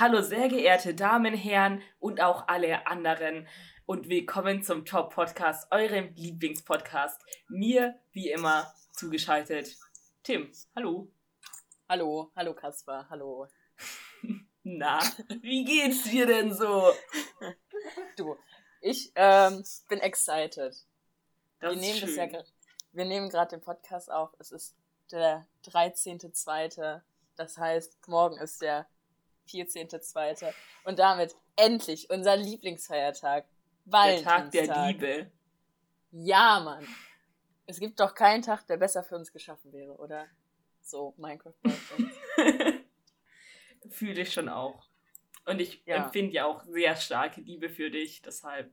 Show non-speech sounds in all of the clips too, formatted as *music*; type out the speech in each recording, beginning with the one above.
Hallo sehr geehrte Damen, Herren und auch alle anderen und willkommen zum Top Podcast, eurem Lieblingspodcast. Mir wie immer zugeschaltet. Tim, hallo. Hallo, hallo Kasper, hallo. *laughs* Na, wie geht's dir denn so? *laughs* Du, ich ähm, bin excited. Das wir ist nehmen schön. das ja, wir nehmen gerade den Podcast auf. Es ist der 13.2. Das heißt, morgen ist der 14.2. Und damit endlich unser Lieblingsfeiertag. der Tag der. Liebe. Ja, Mann. Es gibt doch keinen Tag, der besser für uns geschaffen wäre, oder? So, Minecraft. *laughs* Fühle ich schon auch. Und ich Ja. empfinde ja auch sehr starke Liebe für dich, deshalb.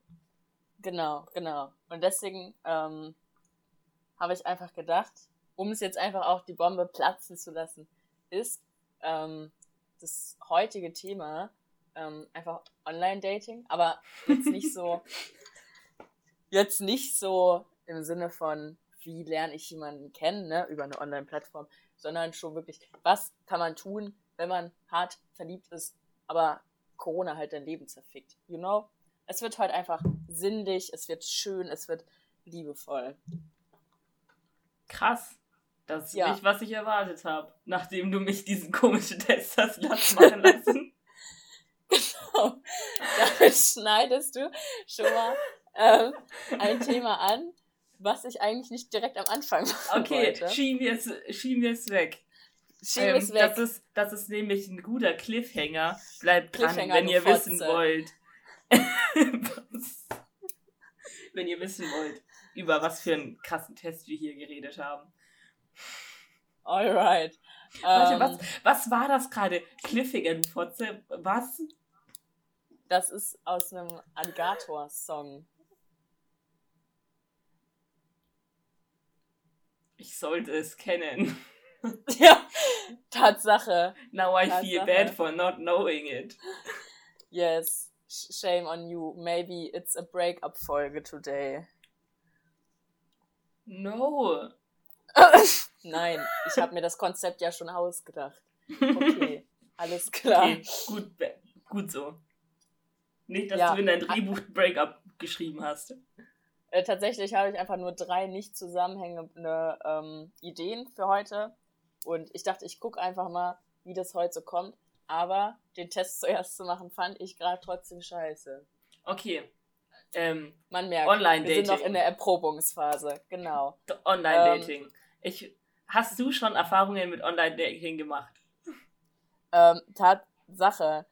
Genau, genau. Und deswegen ähm, habe ich einfach gedacht, um es jetzt einfach auch die Bombe platzen zu lassen, ist ähm, das heutige Thema ähm, einfach Online-Dating, aber jetzt nicht so, *laughs* jetzt nicht so im Sinne von, wie lerne ich jemanden kennen, ne, über eine Online-Plattform, sondern schon wirklich, was kann man tun, wenn man hart verliebt ist, aber Corona halt dein Leben zerfickt, you know? Es wird heute einfach sinnlich, es wird schön, es wird liebevoll. Krass. Das ist Ja. nicht, was ich erwartet habe, nachdem du mich diesen komischen Test hast lassen machen lassen. *laughs* Damit schneidest du schon mal ähm, ein Thema an, was ich eigentlich nicht direkt am Anfang machen Okay, wollte. schieben wir es, schieben wir es weg. Schieb Ähm, es weg. Das, ist, das ist nämlich ein guter Cliffhanger. Bleibt dran, Cliffhanger, wenn du ihr wissen Fotze. wollt. *laughs* was, wenn ihr wissen wollt, über was für einen krassen Test wir hier geredet haben. Alright. Warte, Ähm, was, was war das gerade? Cliffhanger, du Fotze? Was? Das ist aus einem Alligator-Song. Ich sollte es kennen. *laughs* *laughs* Ja, Tatsache. Now I feel Tatsache. bad for not knowing it. Yes. Sh- Shame on you. Maybe it's a breakup-Folge today. No. *laughs* Nein, ich habe mir das Konzept ja schon ausgedacht. *laughs* Okay, alles klar. Okay, gut, gut so. Nicht, dass Ja. du in dein Drehbuch Breakup geschrieben hast. Äh, tatsächlich habe ich einfach nur drei nicht zusammenhängende ähm, Ideen für heute. Und ich dachte, ich gucke einfach mal, wie das heute so kommt. Aber den Test zuerst zu machen, fand ich gerade trotzdem scheiße. Okay. Ähm, Man merkt, wir sind noch in der Erprobungsphase. Genau. Online-Dating. Ich, hast du schon Erfahrungen mit Online-Dating gemacht? Ähm, Tatsache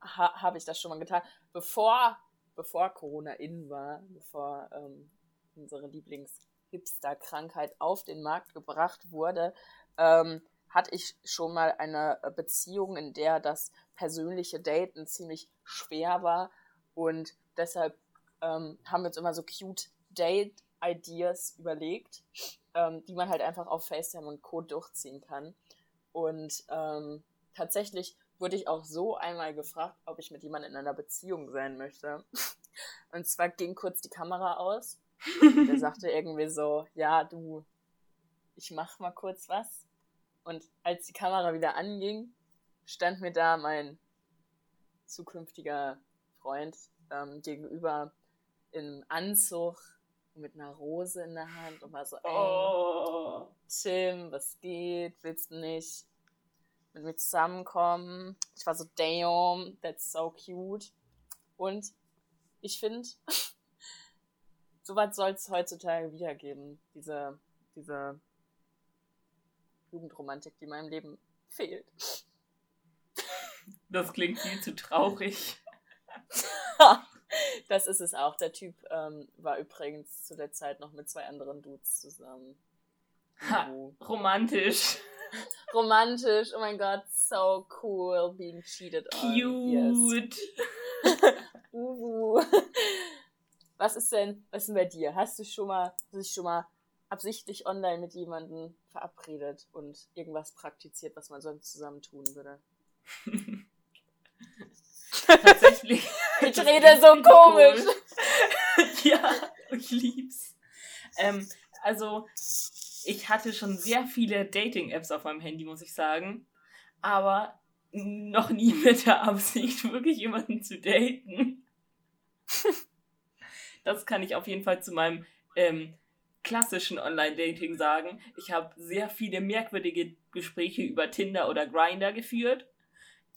ha, habe ich das schon mal getan. Bevor, bevor Corona in war, bevor ähm, unsere Lieblings-Hipster-Krankheit auf den Markt gebracht wurde, ähm, hatte ich schon mal eine Beziehung, in der das persönliche Daten ziemlich schwer war. Und deshalb ähm, haben wir uns immer so cute Date-Ideas überlegt, ähm, die man halt einfach auf FaceTime und Co. durchziehen kann. Und ähm, tatsächlich wurde ich auch so einmal gefragt, ob ich mit jemandem in einer Beziehung sein möchte. *laughs* Und zwar ging kurz die Kamera aus. Und er sagte irgendwie so, ja, du, ich mach mal kurz was. Und als die Kamera wieder anging, stand mir da mein zukünftiger Freund ähm, gegenüber im Anzug mit einer Rose in der Hand und war so, ey, Oh. Tim, was geht? Willst du nicht mit mir zusammenkommen? Ich war so, damn, that's so cute. Und ich finde, *laughs* sowas soll es heutzutage wiedergeben. Diese, diese Jugendromantik, die meinem Leben fehlt. Das klingt viel zu traurig. *laughs* das ist es auch. Der Typ ähm, war übrigens zu der Zeit noch mit zwei anderen Dudes zusammen. Ha, Uh. romantisch. Romantisch, oh mein Gott, so cool, being cheated on. Yes. Cute. *laughs* Uhu. Was ist denn, was ist denn bei dir? Hast du schon mal, hast du dich schon mal absichtlich online mit jemandem verabredet und irgendwas praktiziert, was man sonst zusammen tun würde? *laughs* Tatsächlich. Ich rede so komisch. cool. *laughs* ja, ich lieb's. Ähm, also, ich hatte schon sehr viele Dating-Apps auf meinem Handy, muss ich sagen. Aber noch nie *laughs* mit der Absicht, wirklich jemanden zu daten. das kann ich auf jeden Fall zu meinem ähm, klassischen Online-Dating sagen. Ich habe sehr viele merkwürdige Gespräche über Tinder oder Grinder geführt.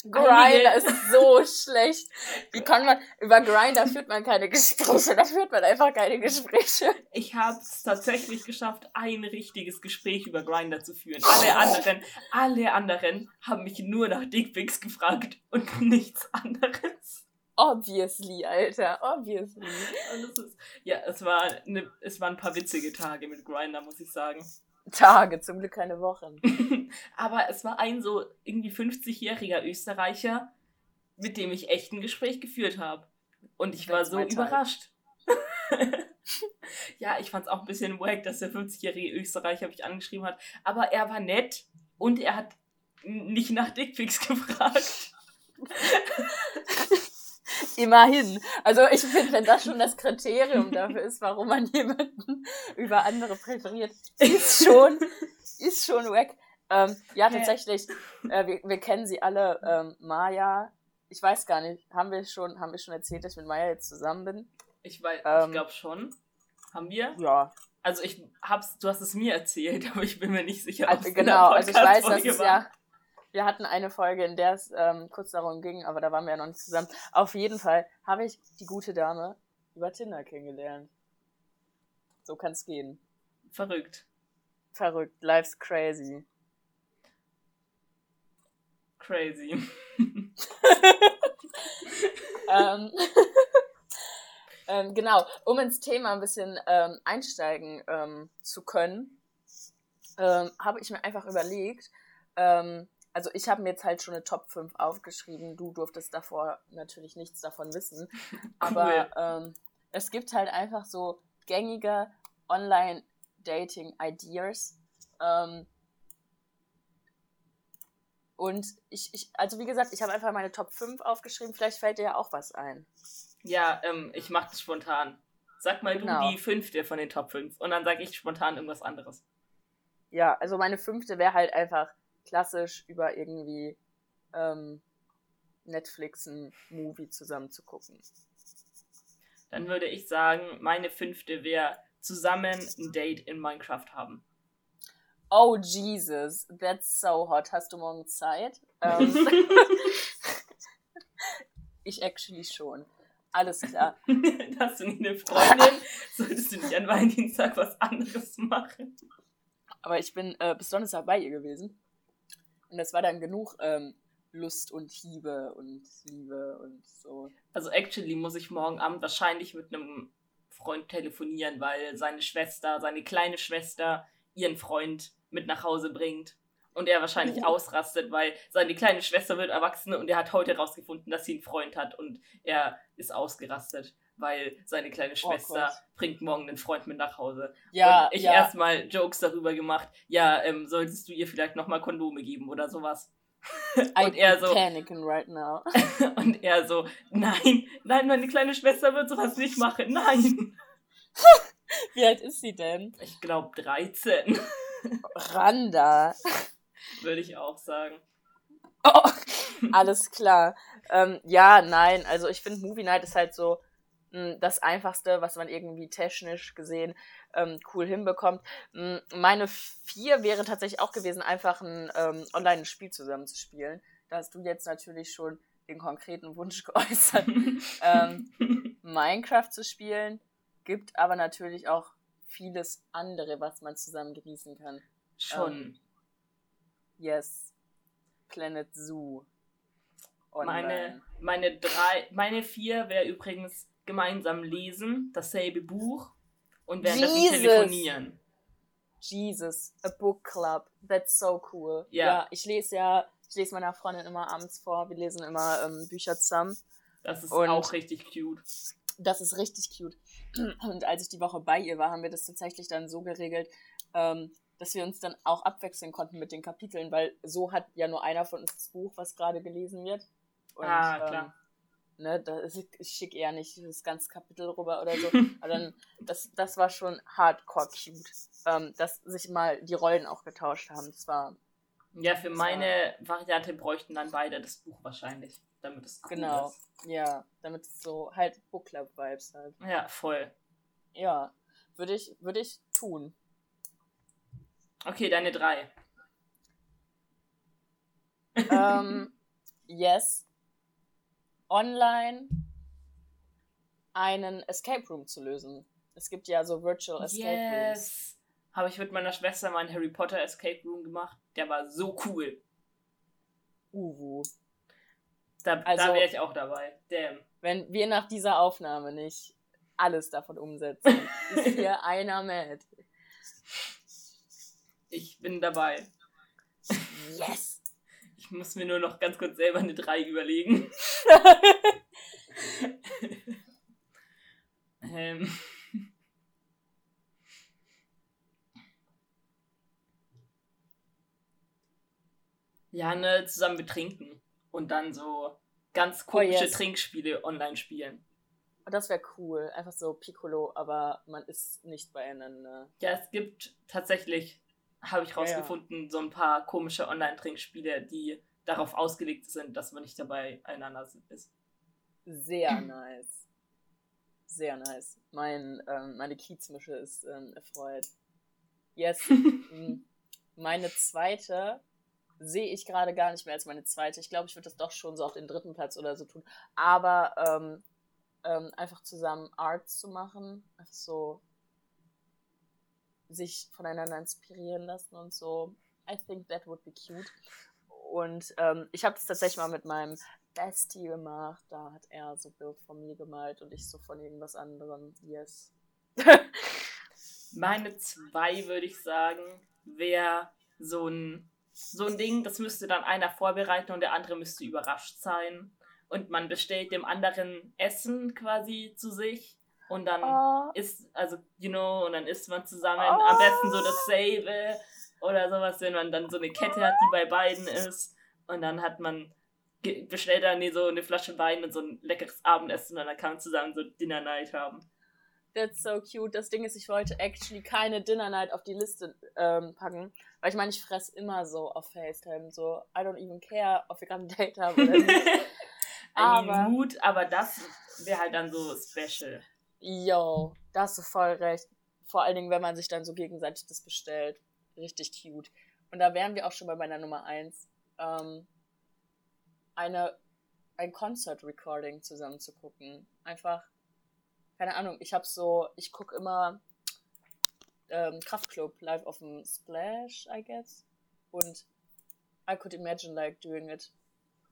Grinder ist so *laughs* schlecht. Wie kann man, über Grinder führt man keine Gespräche, da führt man einfach keine Gespräche. Ich habe es tatsächlich geschafft, ein richtiges Gespräch über Grinder zu führen. Alle anderen, alle anderen haben mich nur nach Dickpics gefragt und nichts anderes. Obviously, Alter, obviously. Und es ist, ja, es, war eine, es waren ein paar witzige Tage mit Grinder, muss ich sagen. Tage, zum Glück keine Wochen. *laughs* Aber es war ein so irgendwie 50-jähriger Österreicher, mit dem ich echt ein Gespräch geführt habe. Und ich war so überrascht. *laughs* ja, ich fand es auch ein bisschen wack, dass der 50-jährige Österreicher mich angeschrieben hat. Aber er war nett und er hat nicht nach Dickpics *laughs* gefragt. *laughs* Immerhin. Also ich finde, wenn das schon das Kriterium dafür ist, warum man jemanden über andere präferiert, ist schon, *laughs* ist schon wack. Ähm, ja, tatsächlich, äh, wir, wir kennen sie alle. Ähm, Maya, ich weiß gar nicht, haben wir schon, haben wir schon erzählt, dass ich mit Maya jetzt zusammen bin? Ich weiß, ähm, ich glaube schon. Haben wir? Ja. Also ich hab's, du hast es mir erzählt, *laughs* aber ich bin mir nicht sicher. Also, genau, also ich weiß, dass es ja wir hatten eine Folge, in der es ähm, kurz darum ging, aber da waren wir ja noch nicht zusammen. Auf jeden Fall habe ich die gute Dame über Tinder kennengelernt. So kann es gehen. Verrückt. Verrückt. Life's crazy. Crazy. *laughs* ähm, *laughs* ähm, genau, um ins Thema ein bisschen ähm, einsteigen ähm, zu können, ähm, habe ich mir einfach überlegt, ähm, also ich habe mir jetzt halt schon eine Top 5 aufgeschrieben. Du durftest davor natürlich nichts davon wissen. *laughs* Cool. Aber ähm, es gibt halt einfach so gängige Online-Dating-Ideas. Ähm, und ich, ich, also wie gesagt, ich habe einfach meine Top 5 aufgeschrieben. Vielleicht fällt dir ja auch was ein. Ja, ähm, ich mache das spontan. Sag mal genau. du die fünfte von den Top 5 und dann sage ich spontan irgendwas anderes. Ja, also meine fünfte wäre halt einfach klassisch über irgendwie ähm, Netflix ein Movie zusammen zu gucken. Dann würde ich sagen, meine fünfte wäre zusammen ein Date in Minecraft haben. Oh Jesus, that's so hot. Hast du morgen Zeit? Ähm, *laughs* ich actually schon. Alles klar. Hast du nicht eine Freundin? Solltest du nicht an Valentinstag was anderes machen? Aber ich bin äh, bis Donnerstag bei ihr gewesen. Und das war dann genug ähm, Lust und Hiebe und Liebe und so. Also actually muss ich morgen Abend wahrscheinlich mit einem Freund telefonieren, weil seine Schwester, seine kleine Schwester, ihren Freund mit nach Hause bringt. Und er wahrscheinlich oh. ausrastet, weil seine kleine Schwester wird erwachsen und er hat heute herausgefunden, dass sie einen Freund hat und er ist ausgerastet weil seine kleine oh Schwester oh bringt morgen einen Freund mit nach Hause. Ja, und ich ja. erstmal Jokes darüber gemacht, ja, ähm, solltest du ihr vielleicht nochmal Kondome geben oder sowas. und I er so panicking right now. *laughs* und er so, nein, nein, meine kleine Schwester wird sowas nicht machen, nein. *laughs* Wie alt ist sie denn? Ich glaube 13. Randa. *laughs* Würde ich auch sagen. Oh, alles klar. Ähm, ja, nein, also ich finde Movie Night ist halt so das Einfachste, was man irgendwie technisch gesehen ähm, cool hinbekommt. Meine vier wäre tatsächlich auch gewesen, einfach ein ähm, Online-Spiel zusammen zu spielen. Da hast du jetzt natürlich schon den konkreten Wunsch *laughs* geäußert, ähm, Minecraft zu spielen. Gibt aber natürlich auch vieles andere, was man zusammen genießen kann. Schon. Ähm, yes. Planet Zoo. Meine, meine drei, meine vier wäre übrigens gemeinsam lesen, dasselbe Buch und währenddessen telefonieren. Jesus, a book club. That's so cool. Ja. ja, ich lese ja, ich lese meiner Freundin immer abends vor. Wir lesen immer ähm, Bücher zusammen. Das ist und auch richtig cute. Das ist richtig cute. Und als ich die Woche bei ihr war, haben wir das tatsächlich dann so geregelt, ähm, dass wir uns dann auch abwechseln konnten mit den Kapiteln, weil so hat ja nur einer von uns das Buch, was gerade gelesen wird. Und, ah, klar. Ähm, ne, da ist, ich schicke eher nicht das ganze Kapitel rüber oder so. *laughs* Aber dann, das, das war schon hardcore cute. Ähm, dass sich mal die Rollen auch getauscht haben. Das war, Ja, für meine Variante bräuchten dann beide das Buch wahrscheinlich, damit es cool genau. ist. Ja, damit es so halt Book Club Vibes hat. Ja, voll. Ja, würde ich, würde ich tun. Okay, deine drei. ähm, *laughs* yes. Online einen Escape Room zu lösen. Es gibt ja so Virtual Escape yes. Rooms. Habe ich mit meiner Schwester mal einen Harry Potter Escape Room gemacht. Der war so cool. Uhu. Da, also, da wäre ich auch dabei. Damn. Wenn wir nach dieser Aufnahme nicht alles davon umsetzen, *laughs* ist hier einer mad. Ich bin dabei. Yes! Ich muss mir nur noch ganz kurz selber eine 3 überlegen. *laughs* ähm. Ja, ne, zusammen betrinken. Und dann so ganz oh, komische oh, yes. Trinkspiele online spielen. Das wäre cool. Einfach so Piccolo, aber man ist nicht beieinander. Ja, es gibt tatsächlich, habe ich rausgefunden, ja, ja. so ein paar komische Online-Trinkspiele, die darauf ausgelegt sind, dass man nicht dabei einander ist. Sehr nice. Sehr nice. Mein, ähm, meine Kiezmische ist ähm, erfreut. Yes. *laughs* meine zweite sehe ich gerade gar nicht mehr als meine zweite. Ich glaube, ich würde das doch schon so auf den dritten Platz oder so tun. Aber ähm, ähm, einfach zusammen Arts zu machen, so sich voneinander inspirieren lassen und so. I think that would be cute. Und ähm, ich habe das tatsächlich mal mit meinem Bestie gemacht. Da hat er so Bild von mir gemalt und ich so von irgendwas anderem. Yes. *laughs* Meine zwei, würde ich sagen, wäre so ein, so ein Ding, das müsste dann einer vorbereiten und der andere müsste überrascht sein und man bestellt dem anderen Essen quasi zu sich und dann oh. isst, also, you know, und dann isst man zusammen oh. am besten so dasselbe oder sowas, wenn man dann so eine Kette hat, die bei beiden ist und dann hat man bestellt dann so eine Flasche Wein und so ein leckeres Abendessen und dann kann man zusammen so Dinner Night haben. That's so cute. Das Ding ist, ich wollte actually keine Dinner Night auf die Liste ähm, packen, weil ich meine, ich fress immer so auf FaceTime, so I don't even care, ob wir gerade ein Date haben oder nicht. *laughs* aber, Mut, aber das wäre halt dann so special. Yo, da hast du voll recht. Vor allen Dingen, wenn man sich dann so gegenseitig das bestellt. Richtig cute. Und da wären wir auch schon bei meiner Nummer 1. Ähm, eine, ein Concert-Recording zusammen zu gucken. Einfach, keine Ahnung, ich hab so, ich gucke immer ähm, Kraftclub live auf dem Splash, I guess. Und I could imagine like doing it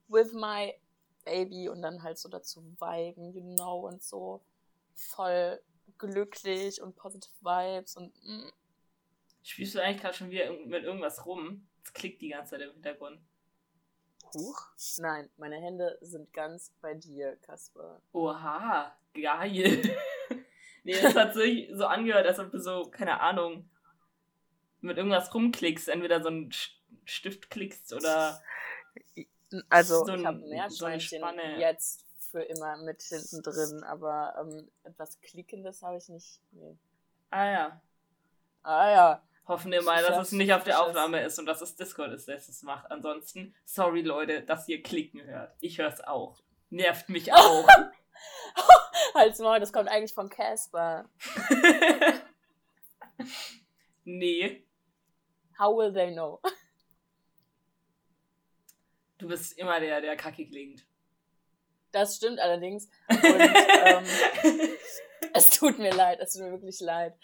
with my Baby und dann halt so dazu viben, you know, und so voll glücklich und positive Vibes und mm. Spielst du eigentlich gerade schon wieder mit irgendwas rum? Es klickt die ganze Zeit im Hintergrund. Huch? Nein, meine Hände sind ganz bei dir, Kasper. Oha, geil. *laughs* nee, es hat sich so angehört, als ob du so, keine Ahnung, mit irgendwas rumklickst. Entweder so einen Stift klickst oder also so ich habe Meerschweinchen so jetzt für immer mit hinten drin, aber ähm, etwas Klickendes habe ich nicht. Nee. Ah ja. Ah ja. Hoffen wir mal, dass es nicht auf der Aufnahme ist und dass es Discord ist, der es macht. Ansonsten, sorry Leute, dass ihr klicken hört. Ich höre es auch. Nervt mich *laughs* auch. Halt's mal, das kommt eigentlich von Casper. *laughs* nee. How will they know? Du bist immer der, der kacke klingt. Das stimmt allerdings. Und, ähm, *laughs* es tut mir leid, es tut mir wirklich leid.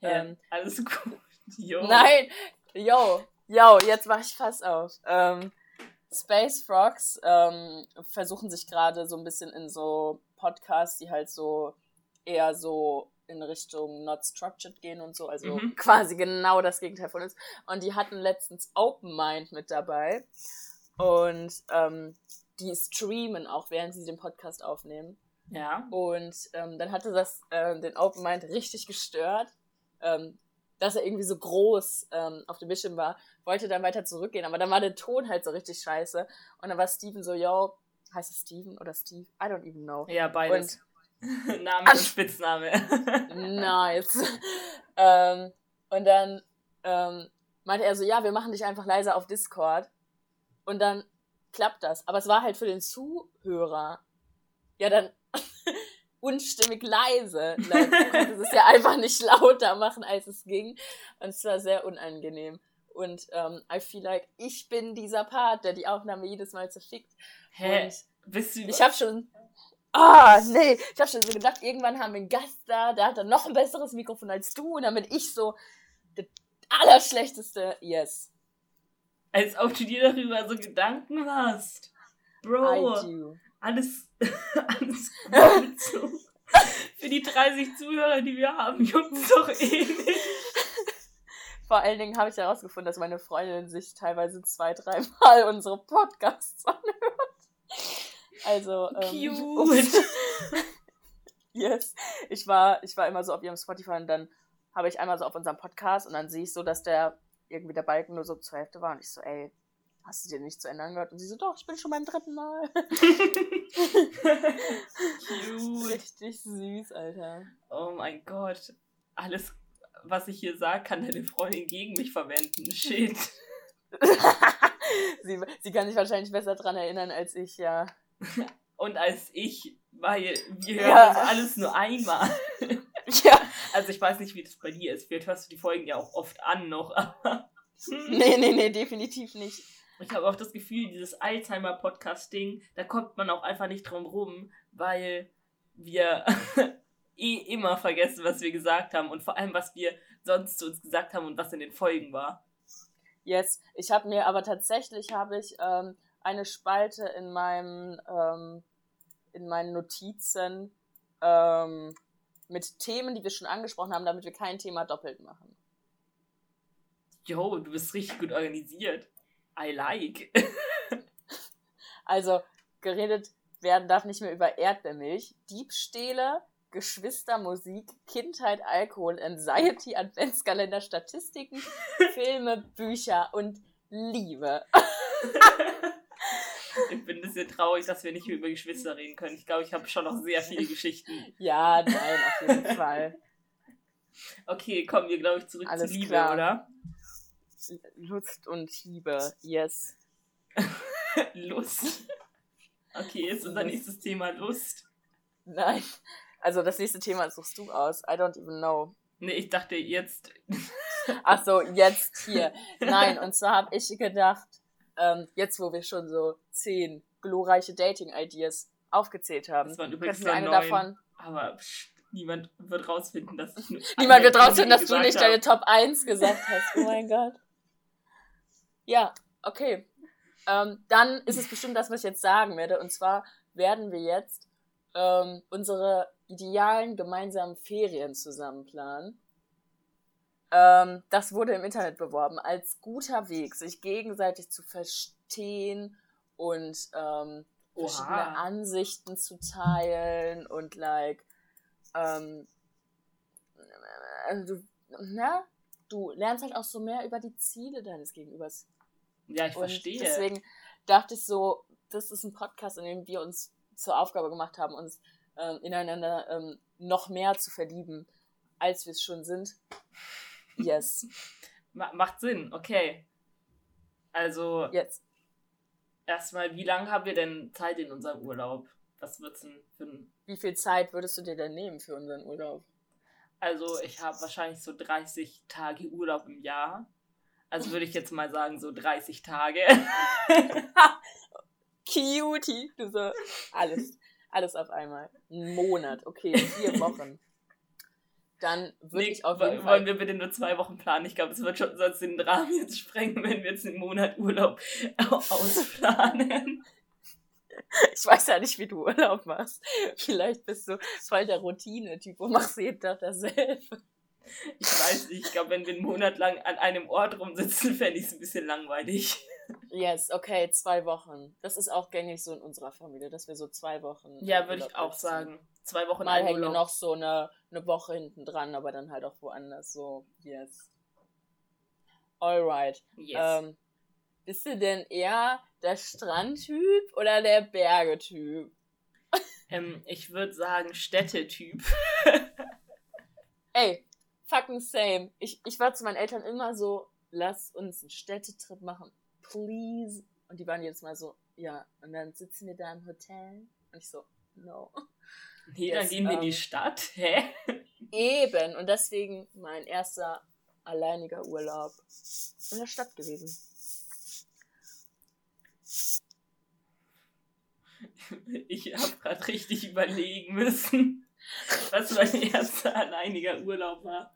Ja, ähm, alles gut. Yo. Nein, yo, yo, jetzt mach ich fast auf. Ähm, Space Frogs ähm, versuchen sich gerade so ein bisschen in so Podcasts, die halt so eher so in Richtung not structured gehen und so, also mhm. quasi genau das Gegenteil von uns. Und die hatten letztens Open Mind mit dabei. Und ähm, die streamen auch, während sie den Podcast aufnehmen. Ja. Und ähm, dann hatte das äh, den Open Mind richtig gestört, ähm, dass er irgendwie so groß ähm, auf dem Bildschirm war, wollte dann weiter zurückgehen, aber dann war der Ton halt so richtig scheiße. Und dann war Steven so, yo, heißt es Steven oder Steve? I don't even know. Ja, beides. Und, *laughs* Name und Spitzname. *laughs* *laughs* nice. ähm, und dann ähm, meinte er so, ja, wir machen dich einfach leiser auf Discord. Und dann klappt das. Aber es war halt für den Zuhörer ja dann *laughs* unstimmig leise. Like, du konntest es ja *laughs* einfach nicht lauter machen, als es ging. Und es war sehr unangenehm. Und ähm, I feel like, ich bin dieser Part, der die Aufnahme jedes Mal zerfickt. Hä? Und Bist du ich habe schon. Ah, oh, nee. Ich habe schon so gedacht, irgendwann haben wir einen Gast da, der hat dann noch ein besseres Mikrofon als du. Und dann bin ich so der allerschlechteste. Yes. Als ob du dir darüber so Gedanken machst. Bro. Alles, *laughs* alles *laughs* gut so. Für die 30 Zuhörer, die wir haben, juckt's doch eh nicht. Vor allen Dingen habe ich herausgefunden, dass meine Freundin sich teilweise zwei, dreimal unsere Podcasts anhört. Also, ähm, Cute. *laughs* yes. Ich war, ich war immer so auf ihrem Spotify und dann habe ich einmal so auf unserem Podcast und dann sehe ich so, dass der irgendwie der Balken nur so zur Hälfte war und ich so, ey, hast du dir nicht zu Ende angehört? Und sie so, doch, ich bin schon beim dritten Mal. Richtig süß, Alter. Oh mein Gott. Alles was ich hier sage, kann deine Freundin gegen mich verwenden. Shit. *laughs* sie, sie kann sich wahrscheinlich besser daran erinnern als ich, ja. Und als ich, weil wir hören ja. das alles nur einmal. ja. Also ich weiß nicht, wie das bei dir ist. Vielleicht hörst du die Folgen ja auch oft an noch. *laughs* nee, nee, nee, definitiv nicht. Ich habe auch das Gefühl, dieses Alzheimer-Podcast-Ding, da kommt man auch einfach nicht drum rum, weil wir *laughs* eh immer vergessen, was wir gesagt haben und vor allem, was wir sonst zu uns gesagt haben und was in den Folgen war. Yes, ich habe mir aber tatsächlich habe ich ähm, eine Spalte in meinem ähm, in meinen Notizen ähm, mit Themen, die wir schon angesprochen haben, damit wir kein Thema doppelt machen. Jo, du bist richtig gut organisiert. I like. *laughs* also geredet werden darf nicht mehr über Erdbeermilch, Diebstähle, Geschwistermusik, Kindheit, Alkohol, Anxiety, Adventskalender, Statistiken, *laughs* Filme, Bücher und Liebe. *laughs* ich bin ein bisschen traurig, dass wir nicht mehr über Geschwister reden können. Ich glaube, ich habe schon noch sehr viele Geschichten. Ja, nein, auf jeden Fall. Okay, kommen wir, glaube ich, zurück Alles zu Liebe, klar. oder? Lust und Liebe, yes. *laughs* Lust. Okay, ist unser nächstes Thema Lust. Nein, also das nächste Thema suchst du aus. I don't even know. Nee, ich dachte jetzt. Ach so, jetzt hier. *laughs* Nein, und zwar habe ich gedacht, ähm, jetzt wo wir schon so zehn glorreiche Dating-Ideas aufgezählt haben, das waren übrigens nur eine neun, davon. Aber psch, niemand wird rausfinden, dass ich *laughs* Niemand wird rausfinden, dass du nicht hab. deine Top 1 gesagt hast. Oh mein Gott. Ja, okay. Ähm, dann ist es bestimmt das, was ich jetzt sagen werde. Und zwar werden wir jetzt ähm, unsere idealen gemeinsamen Ferien zusammen planen. Ähm, das wurde im Internet beworben als guter Weg, sich gegenseitig zu verstehen und ähm, verschiedene Ansichten zu teilen und like ähm, also du, na, du lernst halt auch so mehr über die Ziele deines Gegenübers. Ja, ich und verstehe. Deswegen dachte ich so, das ist ein Podcast, in dem wir uns zur Aufgabe gemacht haben, uns ähm, ineinander ähm, noch mehr zu verlieben, als wir es schon sind. Yes. *laughs* Macht Sinn, okay. Also. Jetzt. Erstmal, wie lange haben wir denn Zeit in unserem Urlaub? Was wird's denn für ein. Wie viel Zeit würdest du dir denn nehmen für unseren Urlaub? Also, ich habe wahrscheinlich so 30 Tage Urlaub im Jahr. Also würde ich jetzt mal sagen, so 30 Tage. *laughs* Cutie. Du so, alles. Alles auf einmal. Ein Monat, okay, vier *laughs* Wochen. Dann würde ich auf jeden Fall. Wollen wir bitte nur zwei Wochen planen? Ich glaube, es wird schon sonst den Rahmen jetzt sprengen, wenn wir jetzt einen Monat Urlaub *laughs* ausplanen. *laughs* Ich weiß ja nicht, wie du Urlaub machst. Vielleicht bist du voll der Routine-Typ und machst jeden Tag dasselbe. Ich weiß nicht, ich glaube, wenn wir einen Monat lang an einem Ort rumsitzen, fände ich es ein bisschen langweilig. Yes, okay, zwei Wochen. Das ist auch gängig so in unserer Familie, dass wir so zwei Wochen. Ja, würde ich auch sitzen. sagen. Zwei Wochen Mal hängen wir noch so eine, eine Woche hinten dran, aber dann halt auch woanders. So, yes. Alright. Yes. Ähm, bist du denn eher der Strandtyp oder der Bergetyp? *laughs* Ähm, ich würde sagen Städtetyp. Ey, fucking same. Ich, ich war zu meinen Eltern immer so lass uns einen Städtetrip machen, please. Und die waren jetzt mal so, ja, und dann sitzen wir da im Hotel. Und ich so, no. *laughs* Nee, dann gehen wir in die ähm, Stadt. *laughs* Hä? Eben. Und deswegen mein erster alleiniger Urlaub in der Stadt gewesen. *laughs* Ich habe gerade richtig überlegen müssen, was mein erster alleiniger Urlaub war.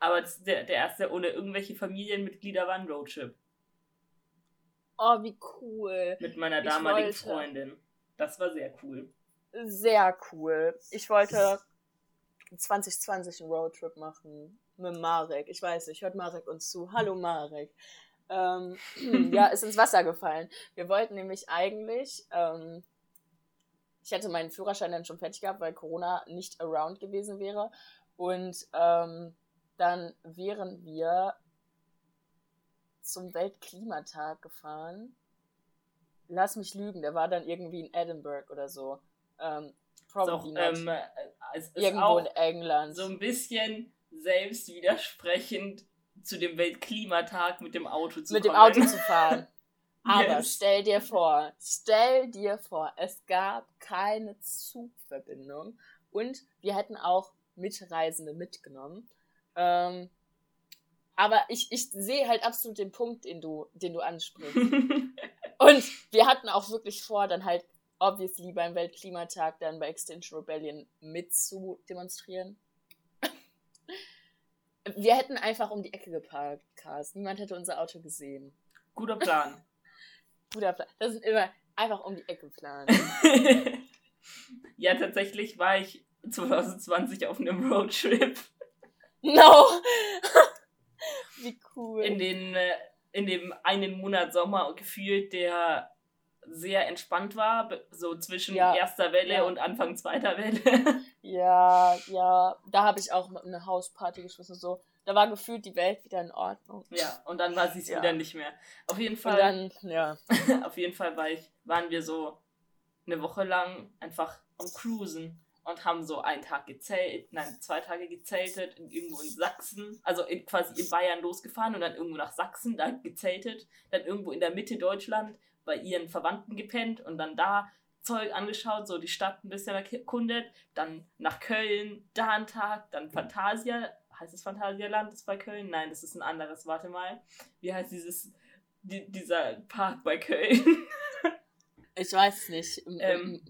Aber der, der erste ohne irgendwelche Familienmitglieder war ein Roadtrip. Oh, wie cool. Mit meiner damaligen wollte- Freundin. Das war sehr cool. Sehr cool. Ich wollte 2020 einen Roadtrip machen mit Marek. Ich weiß nicht, hört Marek uns zu. Hallo Marek. Ähm, *laughs* ja, ist ins Wasser gefallen. Wir wollten nämlich eigentlich, ähm, ich hätte meinen Führerschein dann schon fertig gehabt, weil Corona nicht around gewesen wäre. Und ähm, dann wären wir zum Weltklimatag gefahren. Lass mich lügen, der war dann irgendwie in Edinburgh oder so. Ähm, probably auch, not. ähm, äh, es ist Irgendwo auch in England. so ein bisschen selbst widersprechend zu dem Weltklimatag mit dem Auto zu mit dem kommen. Auto zu fahren. *laughs* Aber Yes. stell dir vor, stell dir vor, es gab keine Zugverbindung und wir hätten auch Mitreisende mitgenommen. Ähm, aber ich, ich sehe halt absolut den Punkt, den du, den du ansprichst. *laughs* Und wir hatten auch wirklich vor, dann halt obviously beim Weltklimatag dann bei Extinction Rebellion mit zu demonstrieren. *laughs* Wir hätten einfach um die Ecke geparkt, Cars. Niemand hätte unser Auto gesehen. Guter Plan. *laughs* Guter Plan. Das sind immer einfach um die Ecke planen. ja, tatsächlich war ich 2020 auf einem Roadtrip. No! Wie cool. in, den, äh, in dem einen Monat Sommer gefühlt, der sehr entspannt war, so zwischen Ja, erster Welle ja. und Anfang zweiter Welle. *laughs* Ja, ja. Da habe ich auch eine Hausparty geschmissen. So. Da war gefühlt die Welt wieder in Ordnung. ja, und dann war sie es Ja. wieder nicht mehr. Auf jeden Fall, dann, ja. *laughs* auf jeden Fall war ich, waren wir so eine Woche lang einfach am Cruisen und haben so einen Tag gezählt, nein, zwei Tage gezeltet, in, irgendwo in Sachsen, also in, quasi in Bayern losgefahren und dann irgendwo nach Sachsen, da gezeltet, dann irgendwo in der Mitte Deutschland bei ihren Verwandten gepennt und dann da Zeug angeschaut, so die Stadt ein bisschen erkundet, dann nach Köln, da einen Tag, dann Fantasia, heißt es Phantasialand, ist bei Köln? Nein, das ist ein anderes, warte mal. Wie heißt dieses, die, dieser Park bei Köln? *laughs* Ich weiß nicht. Ähm,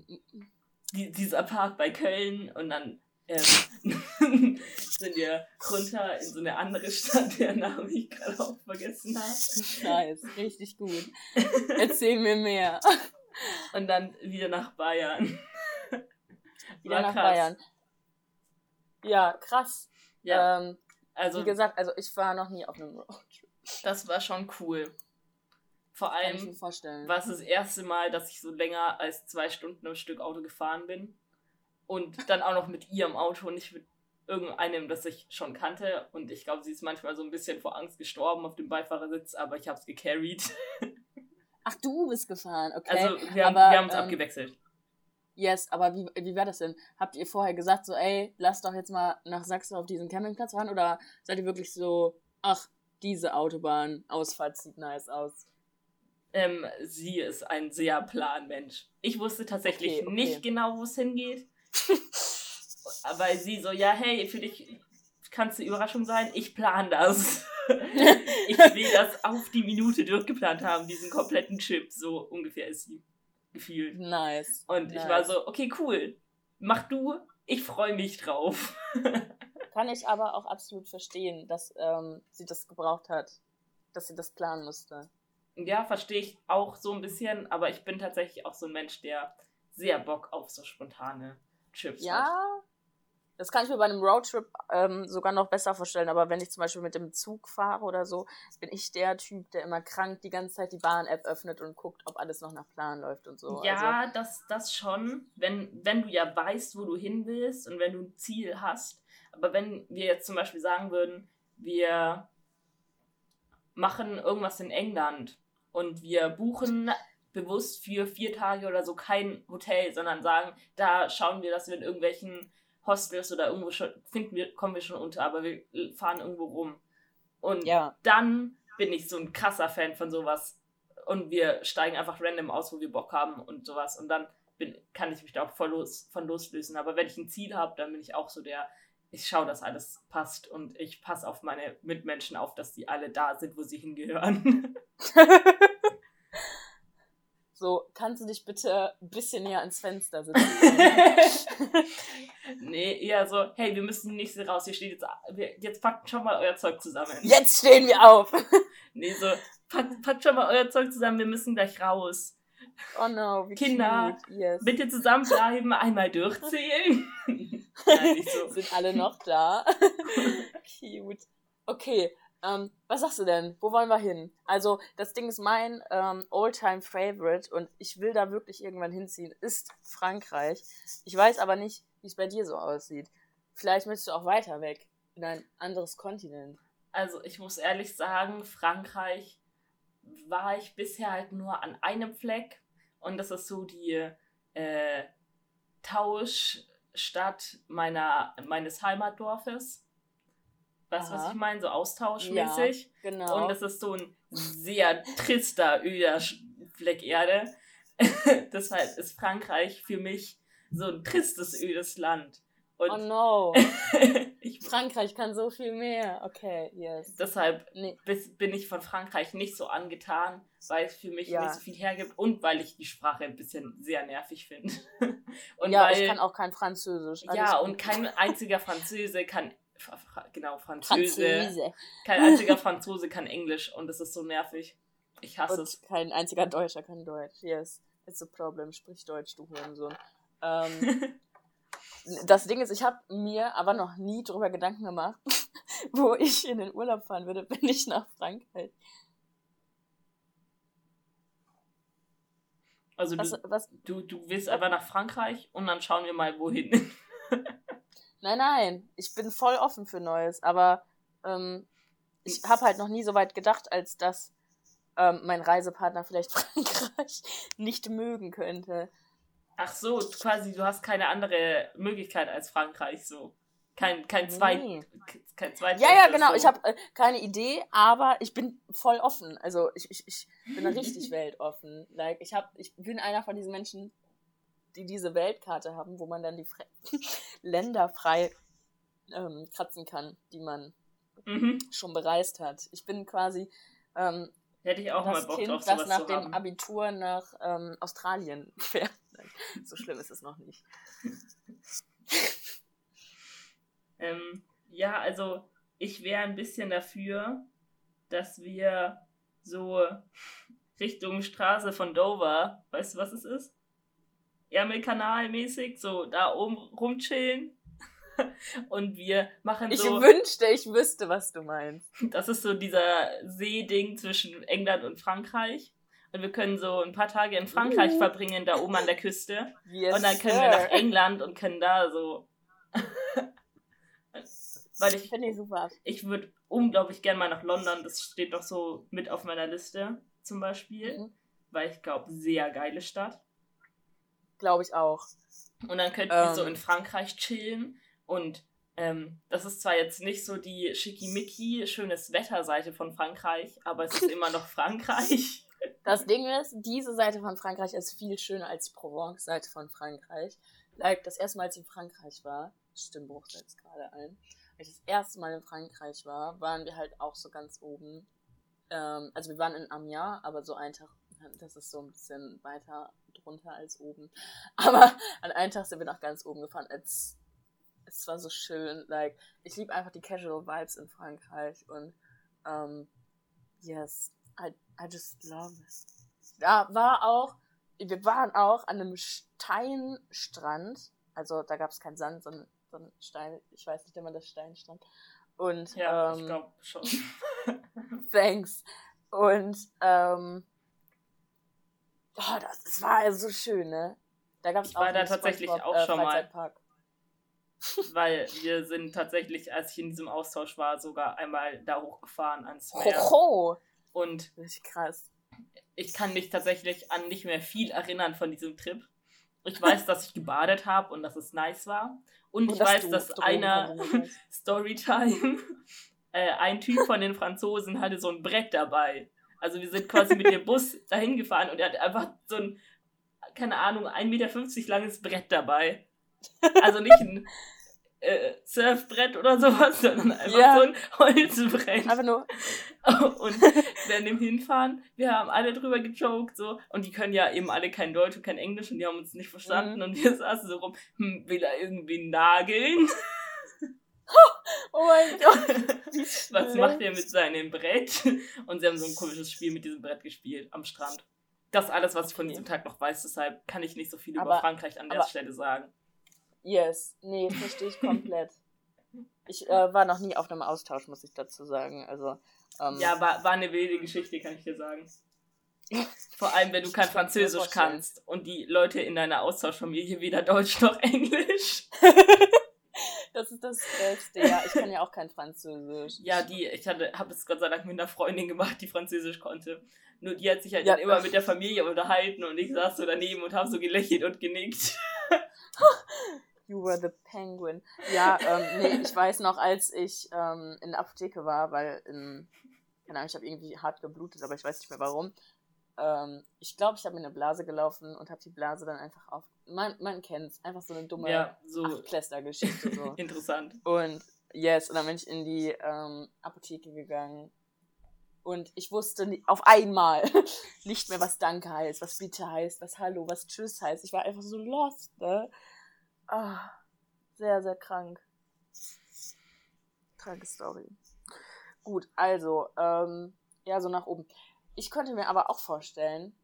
die, dieser Park bei Köln und dann ähm, *laughs* sind wir runter in so eine andere Stadt, deren Namen ich gerade auch vergessen habe. Nice, richtig gut. *laughs* Erzähl mir mehr. Und dann wieder nach Bayern. *laughs* Wieder War nach krass. Bayern. Ja, krass. Ja, Ähm, also wie gesagt, also ich war noch nie auf einem Roadtrip. das war schon cool. Vor allem war es das erste Mal, dass ich so länger als zwei Stunden am Stück Auto gefahren bin. Und dann auch noch mit ihrem Auto und nicht mit irgendeinem, das ich schon kannte. Und ich glaube, sie ist manchmal so ein bisschen vor Angst gestorben auf dem Beifahrersitz, aber ich habe es gecarried. *laughs* Ach, du bist gefahren, okay. Also wir haben, aber, wir haben uns ähm, abgewechselt. Yes, aber wie, wie war das denn? Habt ihr vorher gesagt, so, ey, lass doch jetzt mal nach Sachsen auf diesen Campingplatz fahren? Oder seid ihr wirklich so, ach, diese Autobahn, Ausfahrt sieht nice aus? Ähm, sie ist ein sehr Planmensch. Ich wusste tatsächlich Okay, okay. nicht genau, wo es hingeht. *laughs* Weil sie so, ja, hey, für dich kann es eine Überraschung sein, ich plan das. *laughs* ich will das auf die Minute durchgeplant haben, diesen kompletten Chip. So ungefähr ist sie gefühlt. Nice. Und nice. ich war so, okay, cool. Mach du, ich freue mich drauf. *laughs* Kann ich aber auch absolut verstehen, dass ähm, sie das gebraucht hat. Dass sie das planen musste. Ja, verstehe ich auch so ein bisschen, aber ich bin tatsächlich auch so ein Mensch, der sehr Bock auf so spontane Trips hat. Ja, das kann ich mir bei einem Roadtrip ähm, sogar noch besser vorstellen. Aber wenn ich zum Beispiel mit dem Zug fahre oder so, bin ich der Typ, der immer krank die ganze Zeit die Bahn-App öffnet und guckt, ob alles noch nach Plan läuft und so. Also, Ja, das, das schon, wenn, wenn du ja weißt, wo du hin willst und wenn du ein Ziel hast. Aber wenn wir jetzt zum Beispiel sagen würden, wir machen irgendwas in England und wir buchen bewusst für vier Tage oder so kein Hotel, sondern sagen, da schauen wir, dass wir in irgendwelchen Hostels oder irgendwo schon finden wir, kommen wir schon unter, aber wir fahren irgendwo rum Und ja. dann bin ich so ein krasser Fan von sowas. Und wir steigen einfach random aus, wo wir Bock haben und sowas. Und dann bin, kann ich mich da auch voll los, von loslösen. Aber wenn ich ein Ziel habe, dann bin ich auch so der, ich schaue, dass alles passt und ich passe auf meine Mitmenschen auf, dass die alle da sind, wo sie hingehören. *laughs* So, kannst du dich bitte ein bisschen näher ans Fenster setzen? *laughs* nee, eher so, hey, wir müssen nicht so raus, hier steht jetzt, jetzt packt schon mal euer Zeug zusammen. Jetzt stehen wir auf! nee, so, packt, packt schon mal euer Zeug zusammen, wir müssen gleich raus. Oh no, wie Kinder, yes. bitte zusammenbleiben, einmal durchzählen. *laughs* Nein, so. Sind alle noch da? *laughs* cute. Okay, ähm, was sagst du denn? Wo wollen wir hin? Also, das Ding ist mein ähm, All-Time Favorite und ich will da wirklich irgendwann hinziehen, ist Frankreich. Ich weiß aber nicht, wie es bei dir so aussieht. Vielleicht möchtest du auch weiter weg, in ein anderes Kontinent. Also, ich muss ehrlich sagen, Frankreich war ich bisher halt nur an einem Fleck und das ist so die äh, Tauschstadt meiner, meines Heimatdorfes. Weißt du, was ich meine? So austauschmäßig. Ja, genau. Und das ist so ein sehr trister, öder Fleck Erde. *laughs* Deshalb ist Frankreich für mich so ein tristes, ödes Land. Und oh no. *laughs* ich, Frankreich kann so viel mehr. Okay, yes. Deshalb nee. bin ich von Frankreich nicht so angetan, weil es für mich ja. nicht so viel hergibt und weil ich die Sprache ein bisschen sehr nervig finde. *laughs* ja, weil, ich kann auch kein Französisch. ja, und kein einziger Französe kann genau, Französe. Französe. Kein einziger Franzose kann Englisch und das ist so nervig. Ich hasse und es. Kein einziger Deutscher kann Deutsch. Yes, it's a problem. Sprich Deutsch, du Hurensohn. Ähm, *laughs* das Ding ist, ich habe mir aber noch nie darüber Gedanken gemacht, *laughs* wo ich in den Urlaub fahren würde, wenn ich nach Frankreich. Also was, du, was? Du, du willst einfach nach Frankreich und dann schauen wir mal wohin. *laughs* Nein, nein, ich bin voll offen für Neues, aber ähm, ich habe halt noch nie so weit gedacht, als dass ähm, mein Reisepartner vielleicht *laughs* Frankreich nicht mögen könnte. Ach so, quasi, du hast keine andere Möglichkeit als Frankreich, so. Kein, kein, Zweit, nee. kein Zweit. Ja, ja, genau. So. Ich habe äh, keine Idee, aber ich bin voll offen. Also ich, ich, ich bin richtig *laughs* weltoffen. Like, ich, hab, ich bin einer von diesen Menschen, die diese Weltkarte haben, wo man dann die Fre *laughs* Länder frei ähm, kratzen kann, die man mhm. schon bereist hat. Ich bin quasi ähm, Hätte ich auch das mal Bock kind, drauf, das nach dem haben. Abitur nach ähm, Australien *laughs* fährt. so schlimm ist es noch nicht. *laughs* ähm, ja, also ich wäre ein bisschen dafür, dass wir so Richtung Straße von Dover, weißt du, was es ist? Ärmelkanal mäßig, so da oben rumchillen. Und wir machen so. Ich wünschte, ich wüsste, was du meinst. Das ist so dieser Seeding zwischen England und Frankreich. Und wir können so ein paar Tage in Frankreich uh. verbringen, da oben an der Küste. Yes, und dann können sir. wir nach England und können da so. *laughs* Weil ich. Finde ich super. Ich würde unglaublich gern mal nach London. Das steht doch so mit auf meiner Liste, zum Beispiel. Mhm. Weil ich glaube, sehr geile Stadt. Glaube ich auch. Und dann könnten ähm, wir so ähm. in Frankreich chillen. Und ähm, das ist zwar jetzt nicht so die schickimicki, schönes Wetterseite von Frankreich, aber es ist immer noch Frankreich. *laughs* Das Ding ist, diese Seite von Frankreich ist viel schöner als die Provence-Seite von Frankreich. Like, das erste Mal, als ich in Frankreich war, Stimmbruch setzt gerade ein, als ich das erste Mal in Frankreich war, waren wir halt auch so ganz oben. Ähm, also wir waren in Amiens, aber so einen Tag, das ist so ein bisschen weiter drunter als oben. *laughs* Aber an einem Tag sind wir nach ganz oben gefahren. Es, es war so schön. Like, ich liebe einfach die Casual Vibes in Frankreich und um, yes, I, I just love it. Da war auch, wir waren auch an einem Steinstrand. Also da gab es keinen Sand, sondern so ein Stein, ich weiß nicht, wie man das Steinstrand. Und ja, ähm, ich glaube schon. *laughs* thanks. Und ähm, Oh, das, das war so schön, ne? Da gab's ich auch war da tatsächlich auch äh, schon mal. Weil wir sind tatsächlich, als ich in diesem Austausch war, sogar einmal da hochgefahren ans Meer. Hoho. Und krass. Ich kann mich tatsächlich an nicht mehr viel erinnern von diesem Trip. Ich weiß, dass ich gebadet habe und dass es nice war. Und, und ich weiß, dass einer *laughs* Storytime *laughs* äh, ein Typ von den Franzosen hatte so ein Brett dabei. Also wir sind quasi mit dem *laughs* Bus dahin gefahren und er hat einfach so ein, keine Ahnung, 1,50 Meter langes Brett dabei. Also nicht ein äh, Surfbrett oder sowas, *laughs* sondern einfach ja. so ein Holzbrett. Aber nur. *laughs* Und während dem Hinfahren, wir haben alle drüber gejoked, so, und die können ja eben alle kein Deutsch und kein Englisch und die haben uns nicht verstanden mhm. und wir *laughs* saßen so rum, hm, will er irgendwie nageln? oh mein Gott. Was macht er mit seinem Brett? Und sie haben so ein komisches Spiel mit diesem Brett gespielt am Strand. Das ist alles, was ich von diesem Tag noch weiß, deshalb kann ich nicht so viel aber, über Frankreich an der Stelle sagen. Yes, nee, verstehe ich komplett. Ich äh, war noch nie auf einem Austausch, muss ich dazu sagen. Also, ähm, ja, war, war eine wilde Geschichte, kann ich dir sagen. Vor allem, wenn du kein Französisch kannst und die Leute in deiner Austauschfamilie weder Deutsch noch Englisch. *laughs* das ist das Beste, ja. Ich kann ja auch kein Französisch. Ja, die, ich habe es Gott sei Dank mit einer Freundin gemacht, die Französisch konnte. Nur die hat sich halt ja. dann immer mit der Familie unterhalten und ich saß so daneben und habe so gelächelt und genickt. *laughs* You were the penguin. Ja, ähm, nee, ich weiß noch, als ich ähm, in der Apotheke war, weil in, keine Ahnung, ich habe irgendwie hart geblutet, aber ich weiß nicht mehr warum. Ähm, ich glaube, ich habe mir eine Blase gelaufen und habe die Blase dann einfach auf. Man, man kennt's, einfach so eine dumme ja, so Achtklässler-Geschichte. So. *laughs* Interessant. Und yes, und dann bin ich in die ähm, Apotheke gegangen und ich wusste auf einmal *laughs* nicht mehr, was Danke heißt, was Bitte heißt, was Hallo, was Tschüss heißt. Ich war einfach so lost, ne? Ah, sehr, sehr krank. Kranke Story. Gut, also, ähm, ja, so nach oben. Ich könnte mir aber auch vorstellen,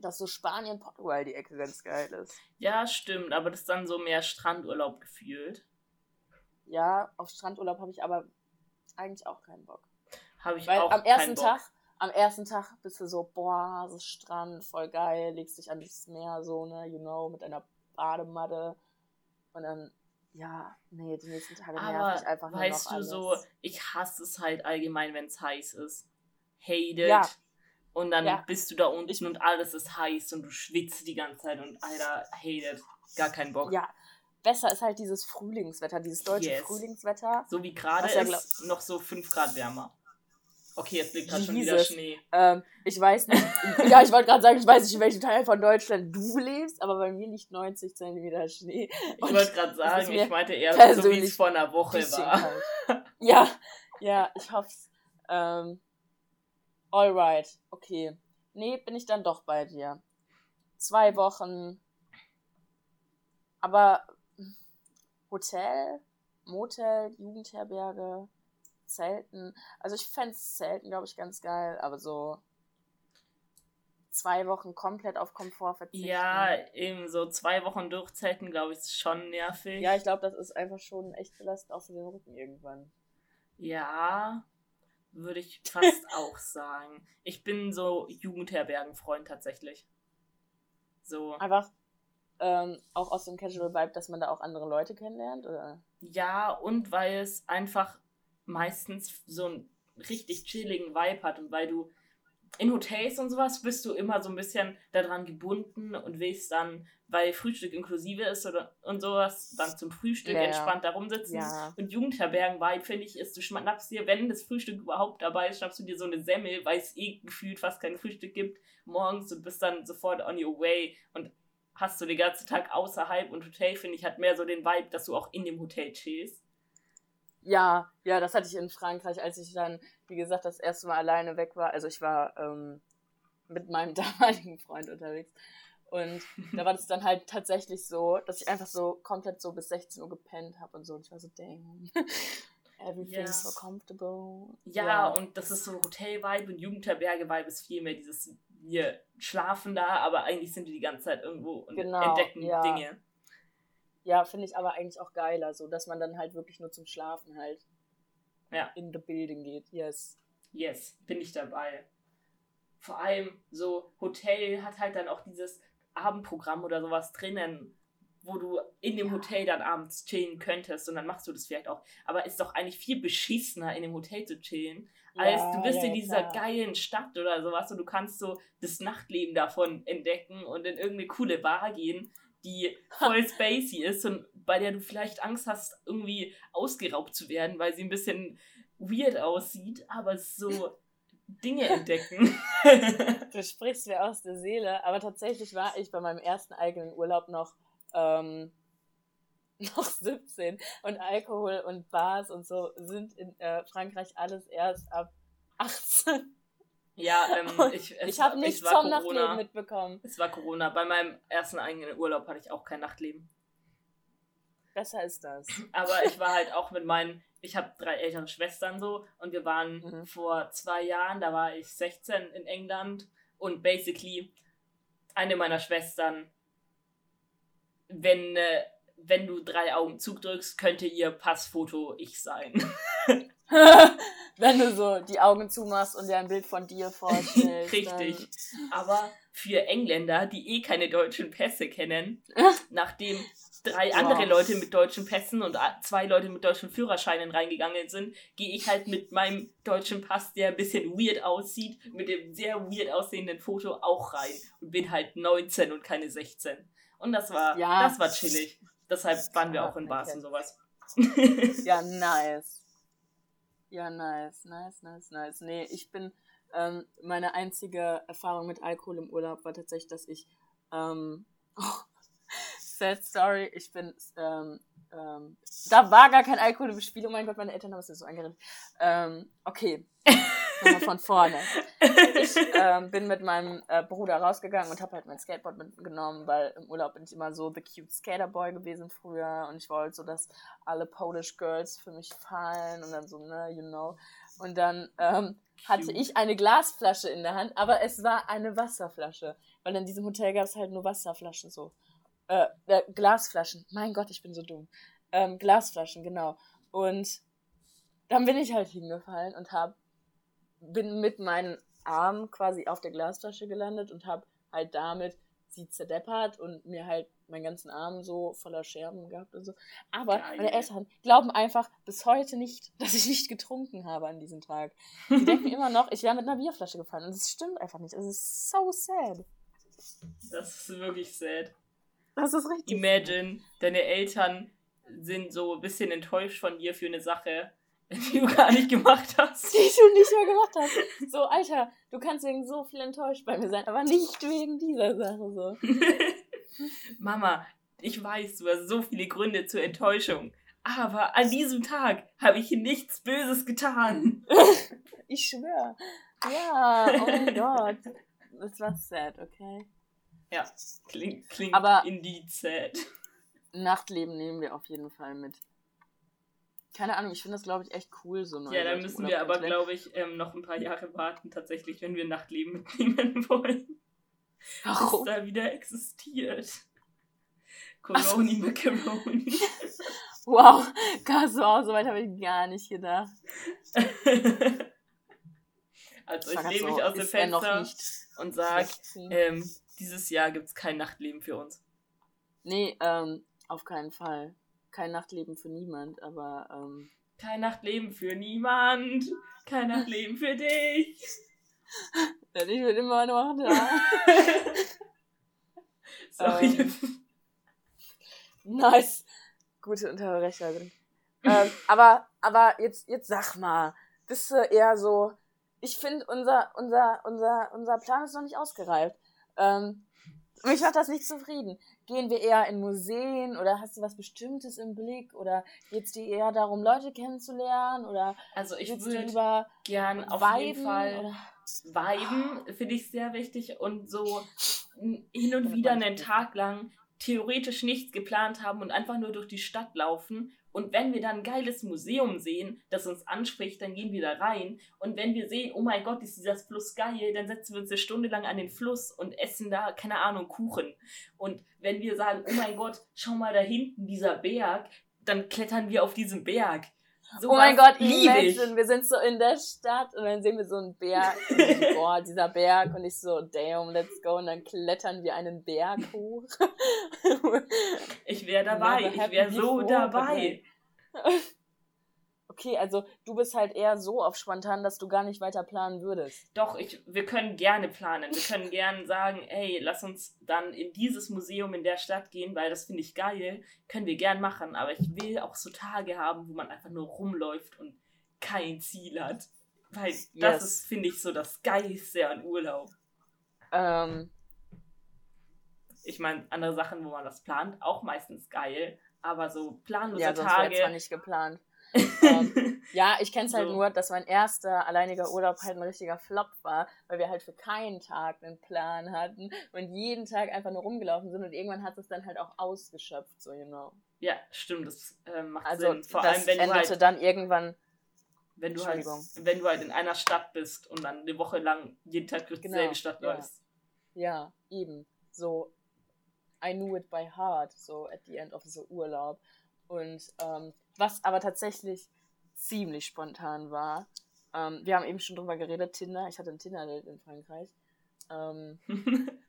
dass so Spanien, Portugal die Ecke ganz geil ist. Ja, stimmt, aber das ist dann so mehr Strandurlaub gefühlt. Ja, auf Strandurlaub habe ich aber eigentlich auch keinen Bock. Habe ich Weil auch am ersten Bock. Tag, am ersten Tag bist du so, boah, so Strand, voll geil, legst dich an das Meer, so, ne, you know, mit einer Badematte. Und dann, ja, nee, die nächsten Tage nervt mich einfach nur Weißt du alles. so, ich hasse es halt allgemein, wenn es heiß ist. Hated. Ja. Und dann ja. bist du da unten und alles ist heiß und du schwitzt die ganze Zeit und Alter, hated. Gar keinen Bock. Ja. Besser ist halt dieses Frühlingswetter, dieses deutsche yes. Frühlingswetter. So wie gerade ist, noch so 5 Grad wärmer. Okay, jetzt liegt gerade schon wieder Schnee. Ähm, ich weiß nicht. ja, ich wollte gerade sagen, ich weiß nicht, in welchem Teil von Deutschland du lebst, aber bei mir liegt 90 cm Schnee. ich wollte gerade sagen, ich meinte eher so, wie es vor einer Woche war. *laughs* ja, ja, ich hoff's. Ähm, alright, okay. Nee, bin ich dann doch bei dir. Zwei Wochen. Aber Hotel, Motel, Jugendherberge, Zelten. Also ich fände Zelten, glaube ich, ganz geil, aber so zwei Wochen komplett auf Komfort verzichten. Ja, eben so zwei Wochen durchzelten, glaube ich, ist schon nervig. Ja, ich glaube, das ist einfach schon echt belastend auch für den Rücken irgendwann. Ja, würde ich fast *laughs* auch sagen. Ich bin so Jugendherbergenfreund tatsächlich. So. Einfach ähm, auch aus dem Casual Vibe, dass man da auch andere Leute kennenlernt, oder? Ja, und weil es einfach meistens so einen richtig chilligen Vibe hat und weil du in Hotels und sowas bist du immer so ein bisschen daran gebunden und willst dann, weil Frühstück inklusive ist oder und sowas, dann zum Frühstück ja, entspannt da rumsitzen. Ja. Und Jugendherbergen-Vibe, finde ich, ist, du schnappst dir, wenn das Frühstück überhaupt dabei ist, schnappst du dir so eine Semmel, weil es eh gefühlt fast kein Frühstück gibt, morgens und bist dann sofort on your way und hast du den ganzen Tag außerhalb und Hotel, finde ich, hat mehr so den Vibe, dass du auch in dem Hotel chillst. Ja, ja, das hatte ich in Frankreich, als ich dann, wie gesagt, das erste Mal alleine weg war. Also ich war ähm, mit meinem *laughs* damaligen Freund unterwegs. Und *laughs* da war das dann halt tatsächlich so, dass ich einfach so komplett so bis 16 Uhr gepennt habe und so. Und ich war so, dang. *laughs* Everything's yeah. so comfortable. Ja, ja, und das ist so Hotel-Vibe und Jugendherberge-Vibe ist viel mehr dieses, wir schlafen da, aber eigentlich sind wir die ganze Zeit irgendwo und genau, entdecken ja. Dinge. Ja, finde ich aber eigentlich auch geiler, so dass man dann halt wirklich nur zum Schlafen halt ja. in the building geht. Yes. Yes, bin ich dabei. Vor allem so Hotel hat halt dann auch dieses Abendprogramm oder sowas drinnen, wo du in dem Hotel dann abends chillen könntest und dann machst du das vielleicht auch. Aber ist doch eigentlich viel beschissener, in dem Hotel zu chillen, als ja, du bist ja, in dieser klar. geilen Stadt oder sowas und du kannst so das Nachtleben davon entdecken und in irgendeine coole Bar gehen, die voll spacey ist und bei der du vielleicht Angst hast, irgendwie ausgeraubt zu werden, weil sie ein bisschen weird aussieht, aber so Dinge entdecken. *laughs* du sprichst mir aus der Seele, aber tatsächlich war ich bei meinem ersten eigenen Urlaub noch, ähm, *laughs* noch 17 und Alkohol und Bars und so sind in äh, Frankreich alles erst ab 18. Ja, ähm, *laughs* ich, ich habe nichts vom Corona. Nachtleben mitbekommen. Es war Corona. Bei meinem ersten eigenen Urlaub hatte ich auch kein Nachtleben. Besser ist das. Aber ich war halt auch mit meinen, ich habe drei ältere Schwestern so und wir waren mhm. vor zwei Jahren, da war ich 16 in England und basically eine meiner Schwestern, wenn, äh, wenn du drei Augen zudrückst, könnte ihr Passfoto ich sein. *laughs* *laughs* wenn du so die Augen zumachst und dir ein Bild von dir vorstellst. *laughs* Richtig. Aber für Engländer, die eh keine deutschen Pässe kennen, *laughs* nachdem drei andere Leute mit deutschen Pässen und zwei Leute mit deutschen Führerscheinen reingegangen sind, gehe ich halt mit meinem deutschen Pass, der ein bisschen weird aussieht, mit dem sehr weird aussehenden Foto auch rein und bin halt 19 und keine 16. Und das war, ja. das war chillig. Deshalb waren wir auch in Bars und sowas. ja, nice. Ja, nice, nice, nice, nice. Nee, ich bin, ähm, meine einzige Erfahrung mit Alkohol im Urlaub war tatsächlich, dass ich, ähm, oh, *laughs* sad story, ich bin, ähm, ähm, da war gar kein Alkohol im Spiel, oh mein Gott, meine Eltern haben es so angeredet. Ähm, okay, *laughs* nochmal von vorne. Ich *laughs* ähm, bin mit meinem äh, Bruder rausgegangen und habe halt mein Skateboard mitgenommen, weil im Urlaub bin ich immer so the cute Skaterboy gewesen früher und ich wollte so, dass alle Polish Girls für mich fallen und dann so, ne, you know. Und dann ähm, hatte ich eine Glasflasche in der Hand, aber es war eine Wasserflasche, weil in diesem Hotel gab es halt nur Wasserflaschen so. Äh, äh, Glasflaschen. Mein Gott, ich bin so dumm. Ähm, Glasflaschen, genau. Und dann bin ich halt hingefallen und hab, bin mit meinen Armen quasi auf der Glasflasche gelandet und hab halt damit sie zerdeppert und mir halt meinen ganzen Arm so voller Scherben gehabt und so. Aber Geil. meine Eltern glauben einfach bis heute nicht, *laughs* dass ich nicht getrunken habe an diesem Tag. Sie denken *laughs* immer noch, ich wäre mit einer Bierflasche gefallen. Und es stimmt einfach nicht. Es ist so sad. Das ist wirklich sad. Das ist richtig. Imagine, deine Eltern sind so ein bisschen enttäuscht von dir für eine Sache, *laughs* die du gar nicht gemacht hast. Die du nicht mehr gemacht hast. So, Alter, du kannst wegen so viel enttäuscht bei mir sein, aber nicht wegen dieser Sache so. *laughs* Mama, ich weiß, du hast so viele Gründe zur Enttäuschung. Aber an diesem Tag habe ich nichts Böses getan. *laughs* ich schwöre. Ja, oh mein Gott. Das war sad, okay? Ja, klingt, klingt Aber indeed sad. Nachtleben nehmen wir auf jeden Fall mit. Keine Ahnung, ich finde das, glaube ich, echt cool, so Ja, dann müssen wir aber, glaube ich, ähm, noch ein paar Jahre warten, tatsächlich, wenn wir Nachtleben *laughs* mitnehmen wollen. Warum? Das da wieder existiert. Coroni so. Macaroni. *laughs* wow, wow, so weit habe ich gar nicht gedacht. also ich lehne mich aus dem Fenster und sage, ähm, dieses Jahr gibt es kein Nachtleben für uns. Nee, ähm, auf keinen Fall. Kein Nachtleben für niemand, aber. Ähm, kein Nachtleben für niemand. Kein Nachtleben für dich. *laughs* Denn ich bin immer noch da. *laughs* Sorry. Ähm, nice. Gute Unterbrecherin. ähm, aber, aber jetzt, jetzt sag mal, bist du eher so. Ich finde, unser, unser, unser, unser Plan ist noch nicht ausgereift. Ähm, mich macht das nicht zufrieden. Gehen wir eher in Museen oder hast du was Bestimmtes im Blick? Oder geht es dir eher darum, Leute kennenzulernen? Oder also ich würde gern auf jeden Fall Viben finde ich sehr wichtig und so hin und wieder einen Tag lang theoretisch nichts geplant haben und einfach nur durch die Stadt laufen und wenn wir dann ein geiles Museum sehen, das uns anspricht, dann gehen wir da rein. Und wenn wir sehen, oh mein Gott, ist dieser Fluss geil, dann setzen wir uns eine Stunde lang an den Fluss und essen da, keine Ahnung, Kuchen. Und wenn wir sagen, oh mein Gott, schau mal da hinten, dieser Berg, dann klettern wir auf diesen Berg. So oh mein Gott, imagine, wir sind so in der Stadt und dann sehen wir so einen Berg. Und boah, dieser Berg. Und ich so, damn, let's go. Und dann klettern wir einen Berg hoch. ich wäre dabei. Ich wäre so dabei. Okay, also du bist halt eher so auf spontan, dass du gar nicht weiter planen würdest. Doch, ich, wir können gerne planen. Wir können gerne sagen, ey, lass uns dann in dieses Museum in der Stadt gehen, weil das finde ich geil. Können wir gern machen, aber ich will auch so Tage haben, wo man einfach nur rumläuft und kein Ziel hat. Weil yes. das ist, finde ich, so das Geilste an Urlaub. Ähm. Ich meine, andere Sachen, wo man das plant, auch meistens geil. Aber so planlose ja, Tage. Ja, nicht geplant. Ähm, *laughs* ja, ich kenne es halt so. nur, dass mein erster alleiniger Urlaub halt ein richtiger Flop war, weil wir halt für keinen Tag einen Plan hatten und jeden Tag einfach nur rumgelaufen sind und irgendwann hat es dann halt auch ausgeschöpft, so you know. Ja, stimmt, das äh, macht also, Sinn. Vor allem, wenn du halt, dann irgendwann wenn du halt, wenn du halt in einer Stadt bist und dann eine Woche lang jeden Tag durch genau, dieselbe Stadt ja. läufst. Ja, eben. So, I knew it by heart, so at the end of the Urlaub. Und ähm, was aber tatsächlich ziemlich spontan war, ähm, wir haben eben schon drüber geredet, Tinder, ich hatte ein Tinder-Date in Frankreich, ähm, *laughs*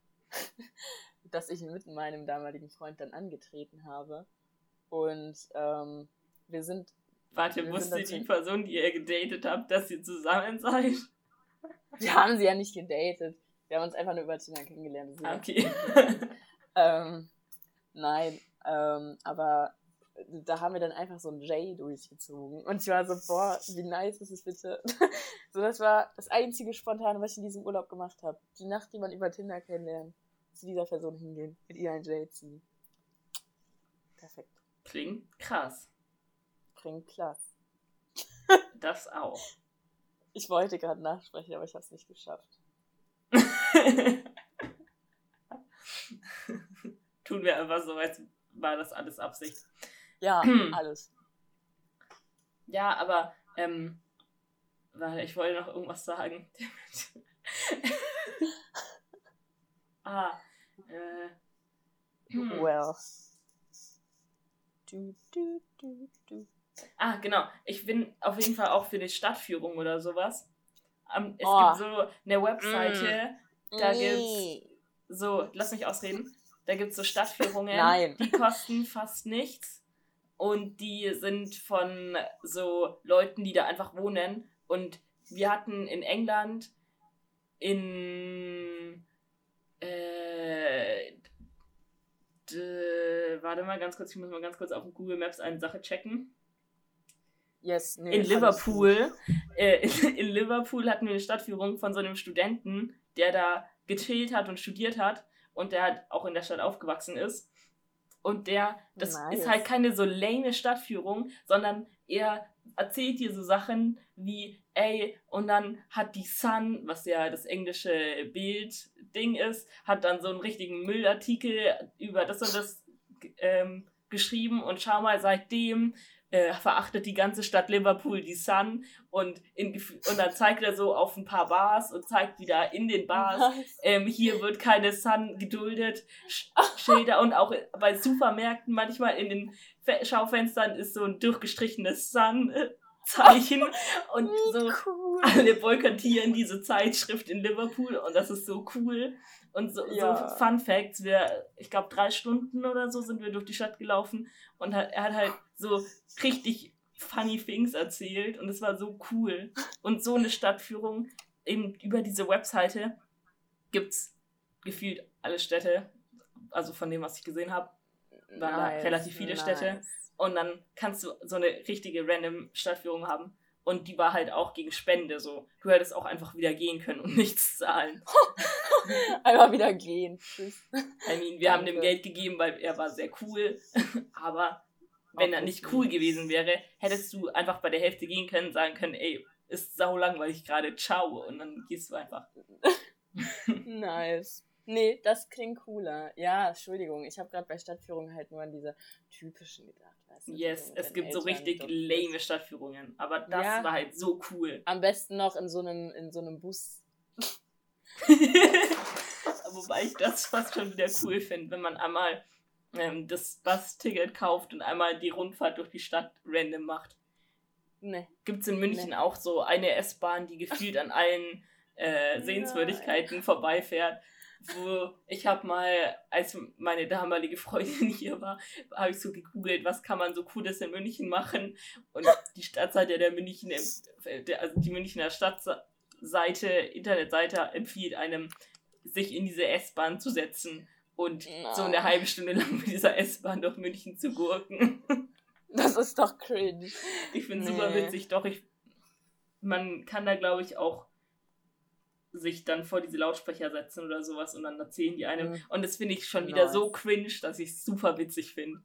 dass ich mit meinem damaligen Freund dann angetreten habe. Und ähm, wir sind. Warte, wir wusste die Person, die ihr gedatet habt, dass ihr zusammen seid? *laughs* Wir haben sie ja nicht gedatet. Wir haben uns einfach nur über Tinder kennengelernt. Okay. *laughs* ähm, nein, ähm, aber da haben wir dann einfach so ein J durchgezogen. Und ich war so, boah, wie nice ist es bitte. *laughs* so, das war das einzige Spontane, was ich in diesem Urlaub gemacht habe. Die Nacht, die man über Tinder kennenlernt, zu dieser Person hingehen, mit ihr ein J ziehen. Perfekt. Klingt krass. Klingt klasse. das auch. *laughs* Ich wollte gerade nachsprechen, aber ich habe es nicht geschafft. *laughs* Tun wir einfach so, als war das alles Absicht. Ja, *clears throat* alles. Ja, aber, ähm, weil ich wollte noch irgendwas sagen. *laughs* ah, äh. Hm. Well. Du, du, du, du. Ah, genau. Ich bin auf jeden Fall auch für die Stadtführung oder sowas. Um, es oh. gibt so eine Webseite, mm. da gibt's so, lass mich ausreden. Da gibt es so Stadtführungen, Nein. die kosten fast nichts und die sind von so Leuten, die da einfach wohnen. Und wir hatten in England in äh, warte mal ganz kurz, ich muss mal ganz kurz auf Google Maps eine Sache checken. Yes, nee, in Liverpool, äh, in, *laughs* in Liverpool hatten wir eine Stadtführung von so einem Studenten, der da gechillt hat und studiert hat und der halt auch in der Stadt aufgewachsen ist. Und der, das nice. ist halt keine so lame Stadtführung, sondern er erzählt dir so Sachen wie, ey, und dann hat die Sun, was ja das englische Bildding ist, hat dann so einen richtigen Müllartikel über das und das ähm, geschrieben und schau mal, seitdem äh, verachtet die ganze Stadt Liverpool die Sun und, in, und dann zeigt er so auf ein paar Bars und zeigt wieder in den Bars, ähm, hier wird keine Sun geduldet, *laughs* Schilder und auch bei Supermärkten manchmal in den Schaufenstern ist so ein durchgestrichenes Sun. Zeichen *laughs* und so cool. alle boykottieren diese Zeitschrift in Liverpool und das ist so cool. Und so, ja. so Fun Facts, wir, ich glaube, drei Stunden oder so sind wir durch die Stadt gelaufen und er hat halt so richtig funny things erzählt und es war so cool. Und so eine Stadtführung eben über diese Webseite gibt es gefühlt alle Städte, also von dem, was ich gesehen habe, waren nice, da relativ viele nice. Städte. Und dann kannst du so eine richtige random Stadtführung haben. Und die war halt auch gegen Spende so. Du hättest auch einfach wieder gehen können und *laughs* nichts zahlen. *laughs* einfach wieder gehen. Tschüss. I mean, wir Danke. haben dem Geld gegeben, weil er war sehr cool. *laughs* Aber wenn er nicht cool gewesen wäre, hättest du einfach bei der Hälfte gehen können, sagen können, ey, ist sau langweilig gerade, ciao. Und dann gehst du einfach. *laughs* *laughs* nice. Nee, das klingt cooler. Ja, Entschuldigung, ich habe gerade bei Stadtführungen halt nur an diese typischen gedacht. Weißt du, yes, es gibt Eltern so richtig lame Stadtführungen, aber das ja, war halt so cool. Am besten noch in so einem, in so einem Bus. *laughs* Wobei ich das fast schon wieder cool finde, wenn man einmal ähm, das Bus-Ticket kauft und einmal die Rundfahrt durch die Stadt random macht. Nee. Gibt es in München nee. auch so eine S-Bahn, die gefühlt an allen äh, *laughs* Sehenswürdigkeiten Nein. vorbeifährt wo ich habe mal, als meine damalige Freundin *laughs* hier war, habe ich so gegoogelt, was kann man so Cooles in München machen. Und die Stadtseite der München, der, also die Münchner Stadtseite, Internetseite empfiehlt einem, sich in diese S-Bahn zu setzen und no. so eine halbe Stunde lang mit dieser S-Bahn durch München zu gurken. *laughs* Das ist doch cringe. Ich finde nee. super witzig, doch ich man kann da, glaube ich, auch sich dann vor diese Lautsprecher setzen oder sowas und dann erzählen die einem. Mhm. Und das finde ich schon nice. wieder so cringe, dass ich es super witzig finde.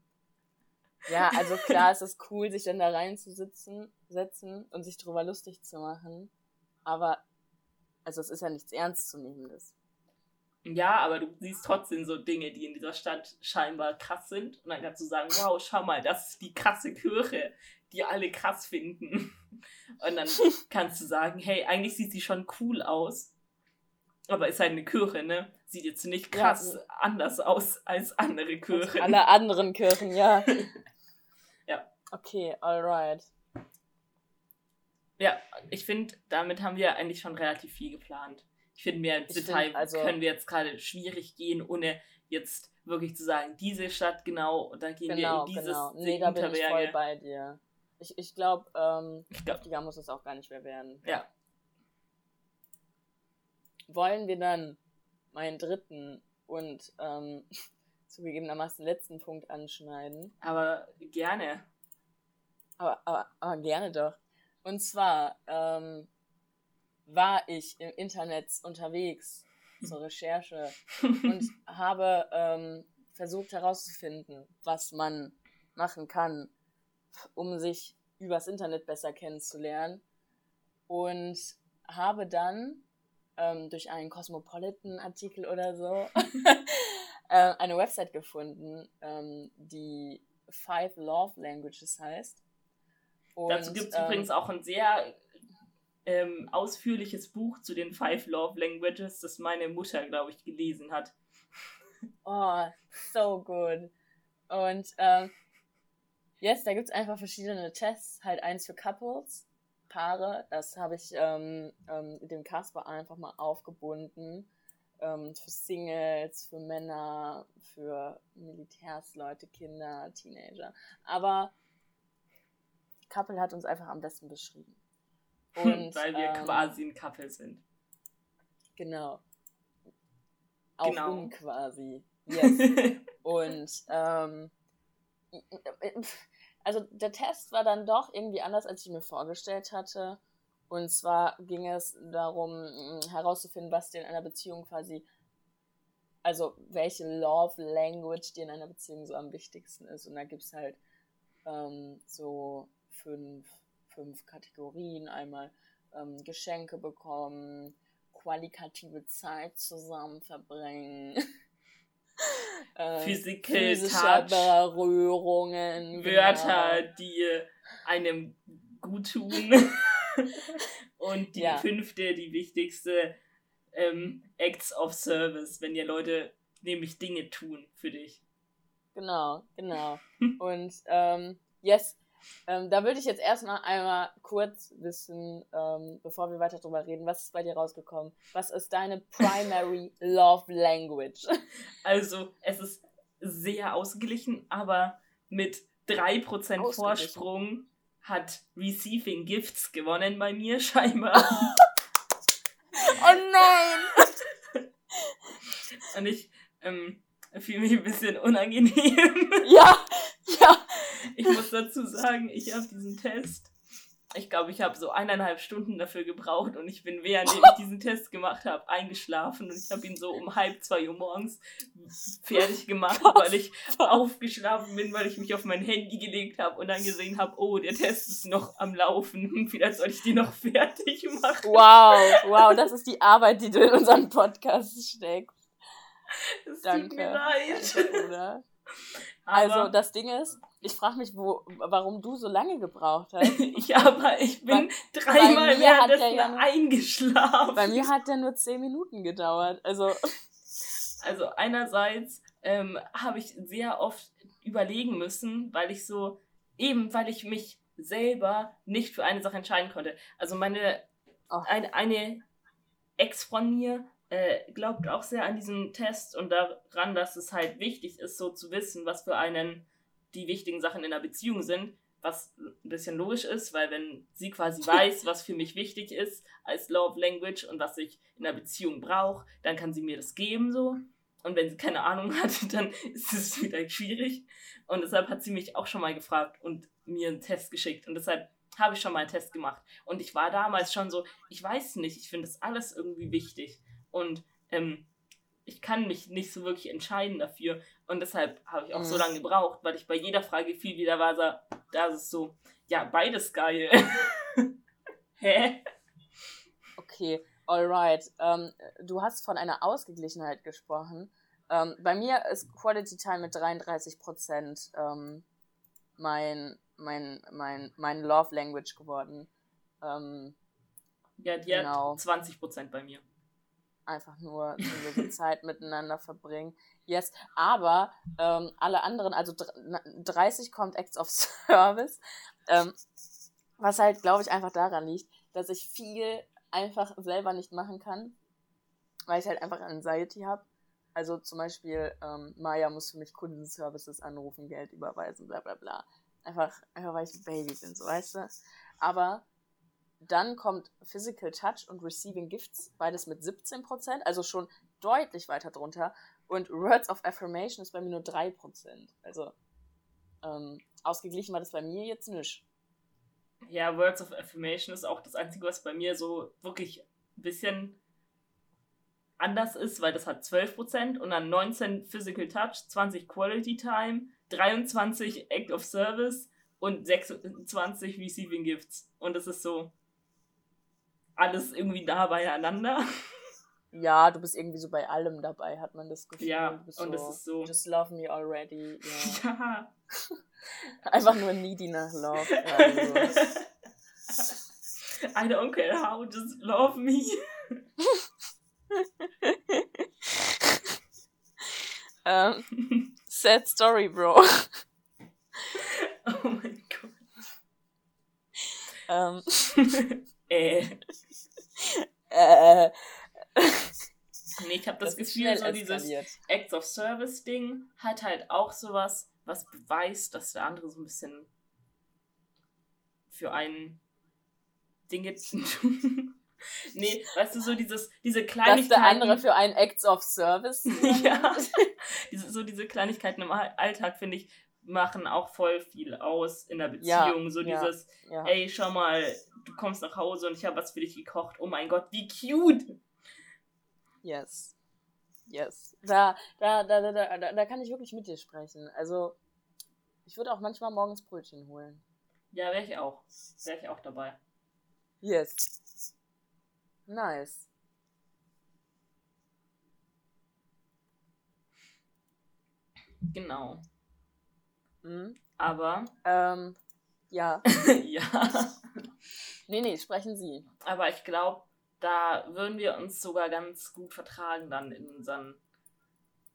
Ja, also *laughs* klar, es ist cool, sich dann da reinzusitzen setzen und sich drüber lustig zu machen. Aber, also es ist ja nichts Ernstzunehmendes. Ja, aber du siehst trotzdem so Dinge, die in dieser Stadt scheinbar krass sind. Und dann kannst du sagen, wow, schau mal, das ist die krasse Kirche, die alle krass finden. *laughs* Und dann kannst du sagen, hey, eigentlich sieht sie schon cool aus. Aber ist halt eine Kirche, ne? Sieht jetzt nicht krass ja. anders aus als andere Kirchen. Als alle anderen Kirchen, ja. *laughs* ja. Okay, alright. Ja, ich finde, damit haben wir eigentlich schon relativ viel geplant. Ich finde, mehr ins Detail find, also, können wir jetzt gerade schwierig gehen, ohne jetzt wirklich zu sagen, diese Stadt genau, und dann gehen genau, wir in dieses genau. Nee, da bin ich voll bei dir. Ich, ich glaube, ähm, glaub, die muss es auch gar nicht mehr werden. Ja. Wollen wir dann meinen dritten und ähm, *laughs* zugegebenermaßen letzten Punkt anschneiden? Aber gerne. Aber, aber, aber gerne doch. Und zwar ähm, war ich im Internet unterwegs zur Recherche *laughs* und habe ähm, versucht herauszufinden, was man machen kann, um sich übers Internet besser kennenzulernen. Und habe dann ähm, durch einen Cosmopolitan-Artikel oder so *laughs* äh, eine Website gefunden, ähm, die Five Love Languages heißt. Und, Dazu gibt es ähm, übrigens auch ein sehr ähm, ausführliches Buch zu den Five Love Languages, das meine Mutter, glaube ich, gelesen hat. Oh, so gut. Und ähm, yes, da gibt es einfach verschiedene Tests, halt eins für Couples, Paare, das habe ich ähm, ähm, dem Kasper einfach mal aufgebunden. Ähm, für Singles, für Männer, für Militärsleute, Kinder, Teenager. Aber Couple hat uns einfach am besten beschrieben. Und, *laughs* Weil wir ähm, quasi ein Couple sind. Genau. Auch genau. um quasi. Yes. *laughs* Und ähm, also der Test war dann doch irgendwie anders, als ich mir vorgestellt hatte. Und zwar ging es darum, mm, herauszufinden, was dir in einer Beziehung quasi, also welche Love Language dir in einer Beziehung so am wichtigsten ist. Und da gibt es halt ähm, so fünf, fünf Kategorien. Einmal ähm, Geschenke bekommen, qualitative Zeit zusammen verbringen. *laughs* äh, Physical Touch, Berührungen, Wörter, genau. die einem gut tun. *laughs* Und die ja. fünfte, die wichtigste, ähm, Acts of Service, wenn dir Leute nämlich Dinge tun für dich. Genau, genau. *laughs* Und ähm, yes, ähm, da würde ich jetzt erstmal einmal kurz wissen, ähm, bevor wir weiter drüber reden, was ist bei dir rausgekommen? Was ist deine Primary *laughs* Love Language? Also, es ist sehr ausgeglichen, aber mit 3% Vorsprung hat Receiving Gifts gewonnen bei mir scheinbar. *laughs* oh nein! Und ich ähm, fühle mich ein bisschen unangenehm. Ja, ja. Ich muss dazu sagen, ich habe diesen Test ich glaube, ich habe so eineinhalb Stunden dafür gebraucht und ich bin, während ich *laughs* diesen Test gemacht habe, eingeschlafen und ich habe ihn so um halb zwei Uhr morgens fertig *laughs* gemacht, weil ich aufgeschlafen bin, weil ich mich auf mein Handy gelegt habe und dann gesehen habe, oh, der Test ist noch am Laufen, *laughs* vielleicht soll ich die noch fertig machen. Wow, wow, das ist die Arbeit, die du in unseren Podcast steckst. Das Danke. Tut mir leid. Danke, also das Ding ist, ich frage mich, wo, warum du so lange gebraucht hast. *laughs* ja, aber ich bin bei, dreimal währenddessen ja nur, eingeschlafen. Bei mir hat der nur zehn Minuten gedauert. Also, *laughs* also einerseits ähm, habe ich sehr oft überlegen müssen, weil ich so, eben weil ich mich selber nicht für eine Sache entscheiden konnte. Also meine, oh. eine, eine Ex von mir äh, glaubt auch sehr an diesen Test und daran, dass es halt wichtig ist, so zu wissen, was für einen die wichtigen Sachen in der Beziehung sind, was ein bisschen logisch ist, weil wenn sie quasi weiß, was für mich wichtig ist als Love Language und was ich in der Beziehung brauche, dann kann sie mir das geben so. Und wenn sie keine Ahnung hat, *laughs* dann ist es wieder schwierig. Und deshalb hat sie mich auch schon mal gefragt und mir einen Test geschickt. Und deshalb habe ich schon mal einen Test gemacht. Und ich war damals schon so, ich weiß nicht, ich finde das alles irgendwie wichtig. Und ähm, ich kann mich nicht so wirklich entscheiden dafür. Und deshalb habe ich auch mhm. so lange gebraucht, weil ich bei jeder Frage viel wieder war, so, da ist es so, ja, beides geil. *laughs* Hä? Okay, alright. Ähm, du hast von einer Ausgeglichenheit gesprochen. Ähm, bei mir ist Quality Time mit 33 Prozent ähm, mein, mein, mein, mein Love Language geworden. Ähm, ja, die genau. hat 20 Prozent bei mir. Einfach nur die Zeit miteinander verbringen. Yes, aber ähm, alle anderen, also 30 kommt Acts of *laughs* Service, ähm, was halt, glaube ich, einfach daran liegt, dass ich viel einfach selber nicht machen kann, weil ich halt einfach Anxiety habe. Also zum Beispiel, ähm, Maya muss für mich Kundenservices anrufen, Geld überweisen, bla bla bla. Einfach, einfach weil ich ein Baby bin, so weißt du. Aber dann kommt Physical Touch und Receiving Gifts, beides mit 17%, also schon deutlich weiter drunter. Und Words of Affirmation ist bei mir nur 3%. Also ähm, ausgeglichen war das bei mir jetzt nicht. Ja, Words of Affirmation ist auch das Einzige, was bei mir so wirklich ein bisschen anders ist, weil das hat 12% und dann 19 Physical Touch, 20 Quality Time, 23% Act of Service und 26 Receiving Gifts. Und das ist so alles irgendwie da beieinander. Ja, du bist irgendwie so bei allem dabei, hat man das Gefühl. Ja, und so, das ist so. Just love me already. Ja. *laughs* ja. *laughs* Einfach nur needy nach Love. Also. *laughs* I don't care how, just love me. um, sad story, bro. Oh mein Gott. Um, äh. Äh. Nee, ich habe das, das Gefühl, so dieses Acts of Service Ding hat halt auch sowas, was beweist, dass der andere so ein bisschen für einen Dinge tun. *laughs* nee, weißt du, so dieses, diese Kleinigkeiten. Dass der andere für einen Acts of Service. *laughs* ja. *laughs* so diese Kleinigkeiten im Alltag, finde ich, machen auch voll viel aus in der Beziehung. Ja, so dieses, ja, ja. ey, schau mal, du kommst nach Hause und ich habe was für dich gekocht. Oh mein Gott, wie cute! Yes. Yes. Da, da, da, da, da, da kann ich wirklich mit dir sprechen. Also, ich würde auch manchmal morgens Brötchen holen. Ja, wäre ich auch. Wäre ich auch dabei. Yes. Nice. Genau. Mhm. Aber. Ähm, ja. *laughs* ja. Nee, nee, sprechen Sie. Aber ich glaube, da würden wir uns sogar ganz gut vertragen dann in unseren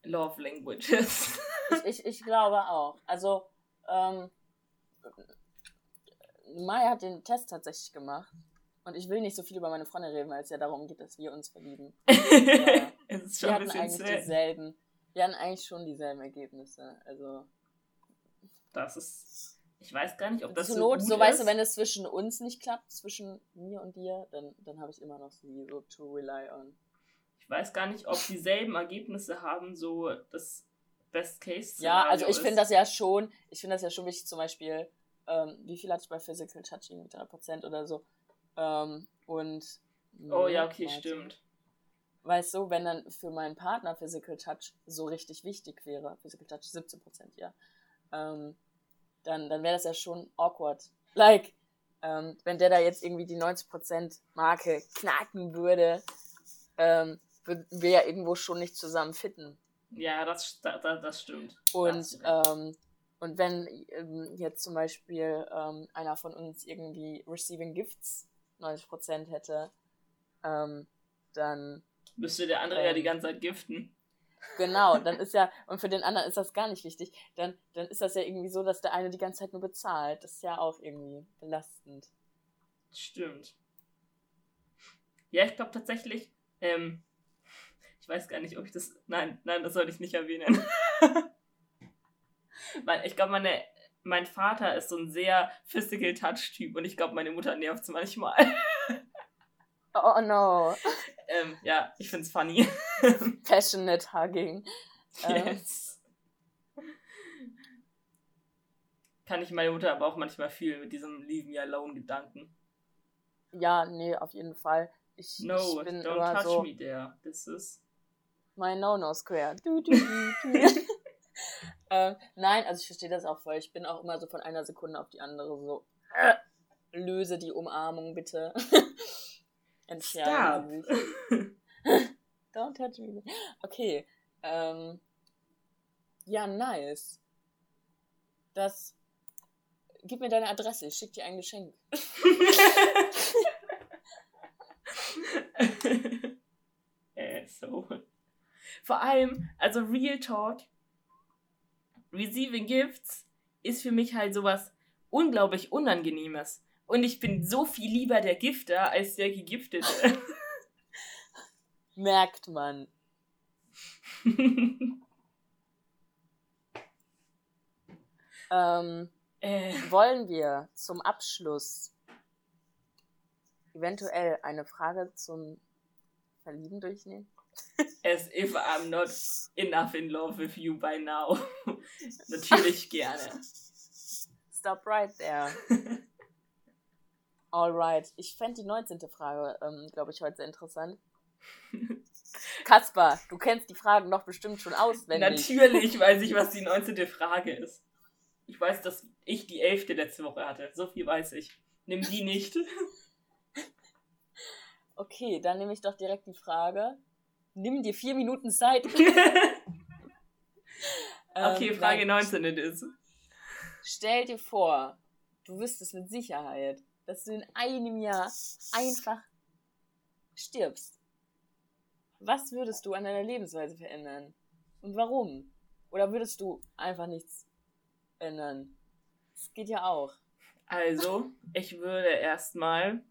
Love Languages. ich, ich, ich glaube auch. Also, ähm, Maya hat den Test tatsächlich gemacht. Und ich will nicht so viel über meine Freunde reden, weil es ja darum geht, dass wir uns verlieben. *laughs* es ist schon wir hatten eigentlich zäh. dieselben. Wir hatten eigentlich schon dieselben Ergebnisse. Also. Das ist. Ich weiß gar nicht, ob das Zur so Not, so ist. weißt du, wenn es zwischen uns nicht klappt, zwischen mir und dir, dann, dann habe ich immer noch sie so to rely on. Ich weiß gar nicht, ob dieselben Ergebnisse haben, so das Best Case. Ja, also ich finde das ja schon, ich finde das ja schon wichtig, zum Beispiel, ähm, wie viel hatte ich bei Physical Touching mit 3% oder so. Ähm, und. Oh ja, okay, stimmt. Weißt du, wenn dann für meinen Partner Physical Touch so richtig wichtig wäre, Physical Touch 17%, ja, ähm, dann, dann wäre das ja schon awkward. Like, ähm, wenn der da jetzt irgendwie die 90% Marke knacken würde, ähm, würden wir ja irgendwo schon nicht zusammen fitten. Ja, das, das, das stimmt. Und, das stimmt. Ähm, und wenn ähm, jetzt zum Beispiel ähm, einer von uns irgendwie Receiving Gifts 90% hätte, ähm, dann. Müsste der andere ja die ganze Zeit giften. Genau, dann ist ja, und für den anderen ist das gar nicht wichtig. Dann, dann ist das ja irgendwie so, dass der eine die ganze Zeit nur bezahlt. Das ist ja auch irgendwie belastend. Stimmt. Ja, ich glaube tatsächlich, ähm, ich weiß gar nicht, ob ich das. Nein, nein, das sollte ich nicht erwähnen. *laughs* Weil ich glaube, meine, mein Vater ist so ein sehr Physical Touch-Typ und ich glaube, meine Mutter nervt es manchmal. Oh no. Ähm, ja, ich find's funny. *laughs* *laughs* Passionate Hugging. Ähm. Yes. kann ich meine Mutter aber auch manchmal fühlen mit diesem Leave me alone Gedanken. Ja, nee, auf jeden Fall. Ich, no, ich bin don't touch so me there. This is. my No-No-Square. Du, du, du, du. *laughs* ähm, nein, also ich verstehe das auch voll. Ich bin auch immer so von einer Sekunde auf die andere so. Äh, löse die Umarmung bitte. Entfernen. *laughs* Don't touch me. Okay. Ähm, ja, nice. Das. Gib mir deine Adresse, ich schick dir ein Geschenk. *laughs* äh, so. Vor allem, also Real Talk, Receiving Gifts ist für mich halt sowas unglaublich Unangenehmes. Und ich bin so viel lieber der Gifter als der Gegiftete. *laughs* Merkt man. *laughs* ähm, äh, wollen wir zum Abschluss eventuell eine Frage zum Verlieben durchnehmen? *laughs* as if I'm not enough in love with you by now. Natürlich gerne. Stop right there. Alright. Ich fände die 19. Frage, ähm, glaube ich, heute sehr interessant. *laughs* Kaspar, du kennst die Fragen doch bestimmt schon auswendig. Natürlich weiß ich, was die 19. Frage ist. Ich weiß, dass ich die 11. letzte Woche hatte. So viel weiß ich. Nimm die nicht. *laughs* Okay, dann nehme ich doch direkt die Frage. Nimm dir vier Minuten Zeit. *laughs* okay, Ähm, Frage nein. 19 ist. Stell dir vor, du wüsstest mit Sicherheit, dass du in einem Jahr einfach stirbst. Was würdest du an deiner Lebensweise verändern? Und warum? Oder würdest du einfach nichts ändern? Das geht ja auch. Also, ich würde erstmal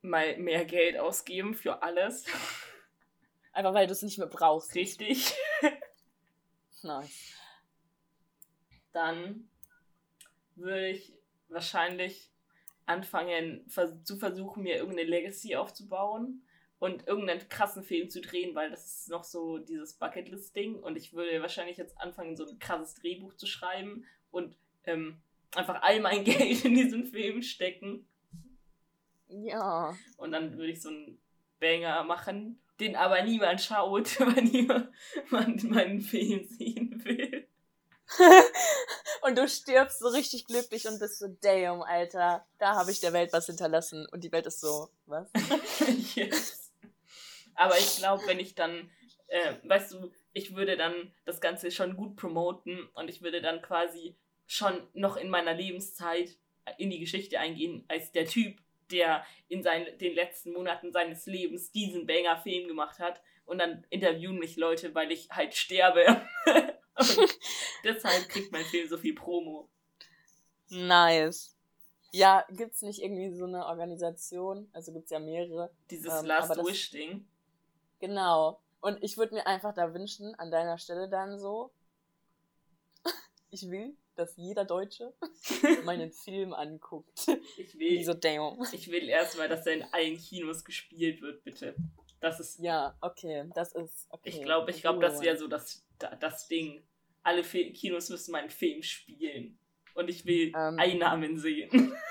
mal mehr Geld ausgeben für alles. Einfach weil du es nicht mehr brauchst. Richtig. *laughs* Nice. Dann würde ich wahrscheinlich anfangen zu versuchen, mir irgendeine Legacy aufzubauen und irgendeinen krassen Film zu drehen, weil das ist noch so dieses Bucketlist-Ding und ich würde wahrscheinlich jetzt anfangen, so ein krasses Drehbuch zu schreiben und ähm, einfach all mein *laughs* Geld in diesen Film stecken Ja. und dann würde ich so einen Banger machen, den aber niemand schaut, *laughs* weil niemand *laughs* meinen Film sehen will. *laughs* Und du stirbst so richtig glücklich und bist so, damn, Alter, da habe ich der Welt was hinterlassen. Und die Welt ist so, was? *laughs* yes. Aber ich glaube, wenn ich dann, äh, weißt du, ich würde dann das Ganze schon gut promoten und ich würde dann quasi schon noch in meiner Lebenszeit in die Geschichte eingehen als der Typ, der in seinen, den letzten Monaten seines Lebens diesen Banger-Film gemacht hat. Und dann interviewen mich Leute, weil ich halt sterbe. *laughs* und deshalb kriegt mein Film so viel Promo. Nice. Ja, gibt's nicht irgendwie so eine Organisation? Also gibt's ja mehrere. Dieses Ähm, Last aber das- Wish-Ding. Genau. Und ich würde mir einfach da wünschen, an deiner Stelle dann so, *laughs* ich will, dass jeder Deutsche *laughs* meinen Film anguckt. Ich Wie will, so, damn. ich will erstmal, dass er in allen Kinos gespielt wird, bitte. Das ist Ja, okay, das ist okay. Ich glaube, ich glaube, das wäre so das, da- das Ding. Alle Fi Kinos müssen meinen Film spielen. Und ich will Ähm. Einnahmen sehen. *laughs*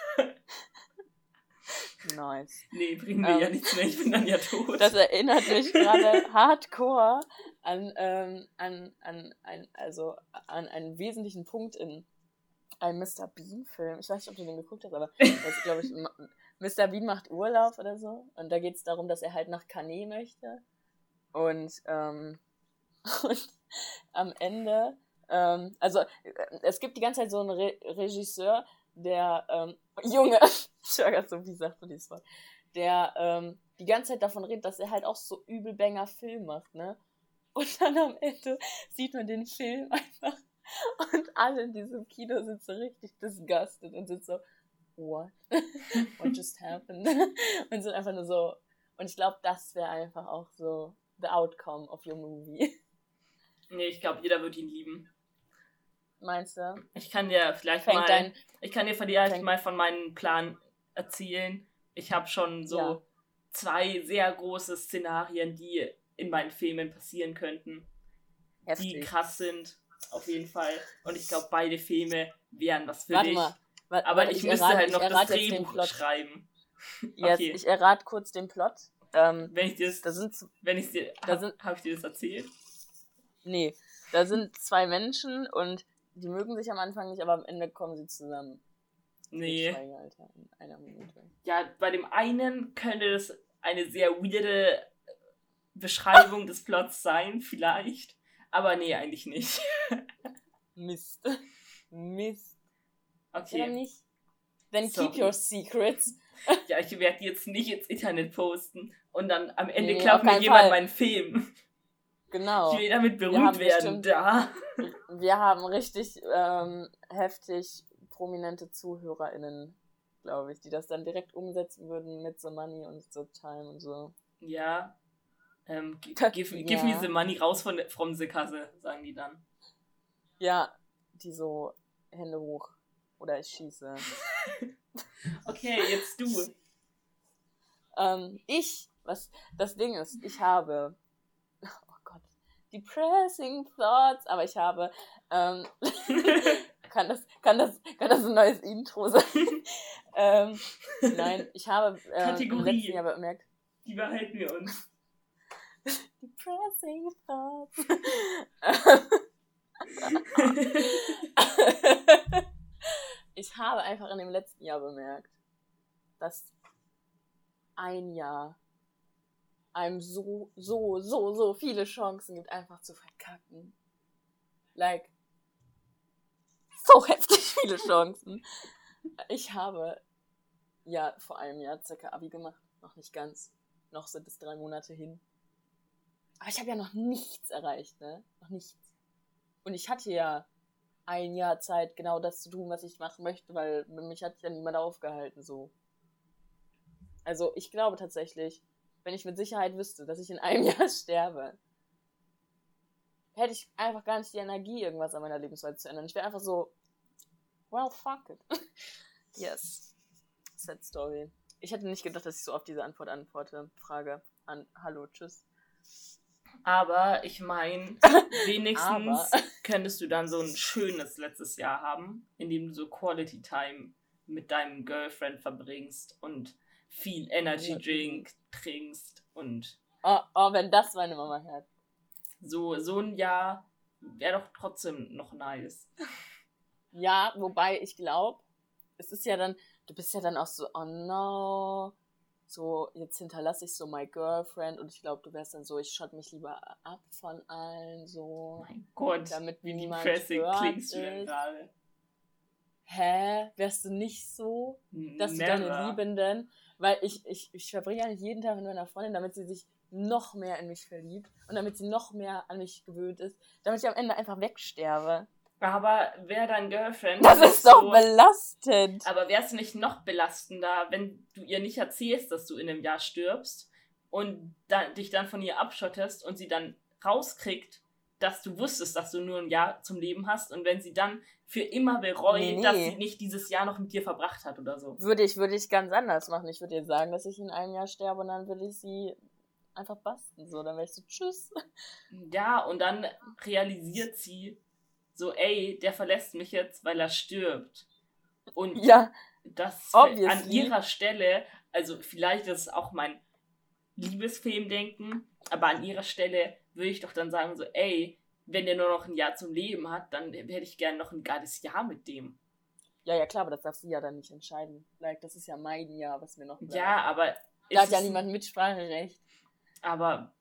Nice. nee, bringen mir Ähm. ja nichts mehr, ich bin dann ja tot. Das erinnert mich gerade hardcore an, ähm, an, an, an, also an einen wesentlichen Punkt in einem Mr. Bean-Film. Ich weiß nicht, ob du den geguckt hast, aber *laughs* das glaube ich, Mr. Bean macht Urlaub oder so. Und da geht es darum, dass er halt nach Cannes möchte. Und, ähm, *laughs* und am Ende, ähm, also äh, es gibt die ganze Zeit so einen Re Regisseur, der, ähm, *laughs* Junge, ich war grad so, wie sagt man dieses Wort? der ähm, die ganze Zeit davon redet, dass er halt auch so übelbanger Film macht, ne? Und dann am Ende sieht man den Film einfach *laughs* und alle in diesem Kino sind so richtig disgusted und sind so, what? what just happened? und sind einfach nur so, und ich glaube, das wäre einfach auch so the outcome of your movie. Nee, ich glaube, jeder wird ihn lieben. Meinst du? Ich kann dir vielleicht Fängt mal, dein, ich kann dir vielleicht fängt- mal von meinem Plan erzählen. Ich habe schon so Ja. zwei sehr große Szenarien, die in meinen Filmen passieren könnten, die heftig. krass sind. auf jeden Fall. Und ich glaube, beide Filme wären was für Warte dich. mal. Warte, Aber warte, ich, müsste errate- halt ich noch das jetzt Drehbuch schreiben. *laughs* Yes, Okay. Ich errate kurz den Plot. Ähm, Wenn ich dir das, da sind, wenn ich dir, da sind- hab ich dir das erzählt? Nee, da sind zwei Menschen und die mögen sich am Anfang nicht, aber am Ende kommen sie zusammen. Nee. Schweigen, Alter, in einer Minute. Ja, bei dem einen könnte das eine sehr weirde Beschreibung des Plots sein, vielleicht. Aber nee, eigentlich nicht. *laughs* Mist. Mist. Oder Okay. nicht? Then Sorry. keep your secrets. Ja, ich werde die jetzt nicht ins Internet posten und dann am Ende Nee, klaut mir jemand Fall. meinen Film. Genau. Ich will damit berühmt werden. bestimmt- Da. *laughs* Wir haben richtig ähm, heftig prominente ZuhörerInnen, glaube ich, die das dann direkt umsetzen würden mit The Money und The Time und so. Ja. Ähm, gi- give, Ja. give me the money raus von, from the Kasse, sagen die dann. Ja, die so Hände hoch. Oder ich schieße. *laughs* Okay, jetzt du. Ähm, ich, was das Ding ist, ich habe, depressing thoughts, aber ich habe, ähm, *laughs* kann das, kann das, kann das ein neues Intro sein? *laughs* ähm, nein, ich habe im Kategorie. letzten Jahr bemerkt, Die behalten wir uns. *laughs* depressing thoughts. ich habe einfach in dem letzten Jahr bemerkt, dass ein Jahr einem so, so, so, so viele Chancen gibt, einfach zu verkacken. Like, so heftig *laughs* viele Chancen. Ich habe ja vor einem Jahr circa Abi gemacht. Noch nicht ganz. Noch sind es drei Monate hin. Aber ich habe ja noch nichts erreicht, ne? Noch nichts. Und ich hatte ja ein Jahr Zeit, genau das zu tun, was ich machen möchte, weil mich hat ja niemand aufgehalten, so. Also, ich glaube tatsächlich, wenn ich mit Sicherheit wüsste, dass ich in einem *laughs* Jahr sterbe, hätte ich einfach gar nicht die Energie, irgendwas an meiner Lebensweise zu ändern. Ich wäre einfach so, well, fuck it. *laughs* yes. Sad story. Ich hätte nicht gedacht, dass ich so oft diese Antwort antworte. Frage an Hallo, tschüss. Aber ich meine, *laughs* wenigstens Aber. könntest du dann so ein schönes letztes Jahr haben, in dem du so Quality Time mit deinem Girlfriend verbringst und viel Energy Ja. Drink trinkst und Oh, oh, wenn das meine Mama hört. so, so ein Jahr wäre doch trotzdem noch nice. Ja, wobei ich glaube, es ist ja dann, du bist ja dann auch so, oh no, so, jetzt hinterlasse ich so my girlfriend und ich glaube, du wärst dann so, ich schott mich lieber ab von allen, so, Mein Gott, damit wie niemand depressing hört klingst du denn gerade? Hä? Wärst du nicht so, dass du deine Liebenden, weil ich, ich, ich verbringe ja nicht jeden Tag mit meiner Freundin, damit sie sich noch mehr in mich verliebt und damit sie noch mehr an mich gewöhnt ist, damit ich am Ende einfach wegsterbe. Aber wäre dein Girlfriend. Das ist doch so- belastend. Aber wäre es nicht noch belastender, wenn du ihr nicht erzählst, dass du in einem Jahr stirbst und dann, dich dann von ihr abschottest und sie dann rauskriegt, dass du wusstest, dass du nur ein Jahr zum Leben hast und wenn sie dann für immer bereut, Nee, nee. dass sie nicht dieses Jahr noch mit dir verbracht hat oder so. Würde ich, würde ich ganz anders machen. Ich würde ihr sagen, dass ich in einem Jahr sterbe und dann würde ich sie einfach basten. So, dann wäre ich so, tschüss. Ja, und dann realisiert sie so, ey, der verlässt mich jetzt, weil er stirbt. Und Ja, das an ihrer Stelle, also vielleicht ist es auch mein Liebesfilmdenken, aber an ihrer Stelle würde ich doch dann sagen, so, ey, wenn der nur noch ein Jahr zum Leben hat, dann hätte ich gerne noch ein geiles Jahr mit dem. ja, ja, klar, aber das darf sie ja dann nicht entscheiden. Like, das ist ja mein Jahr, was mir noch bleibt. Ja, aber Da hat ja niemand Mitspracherecht. Aber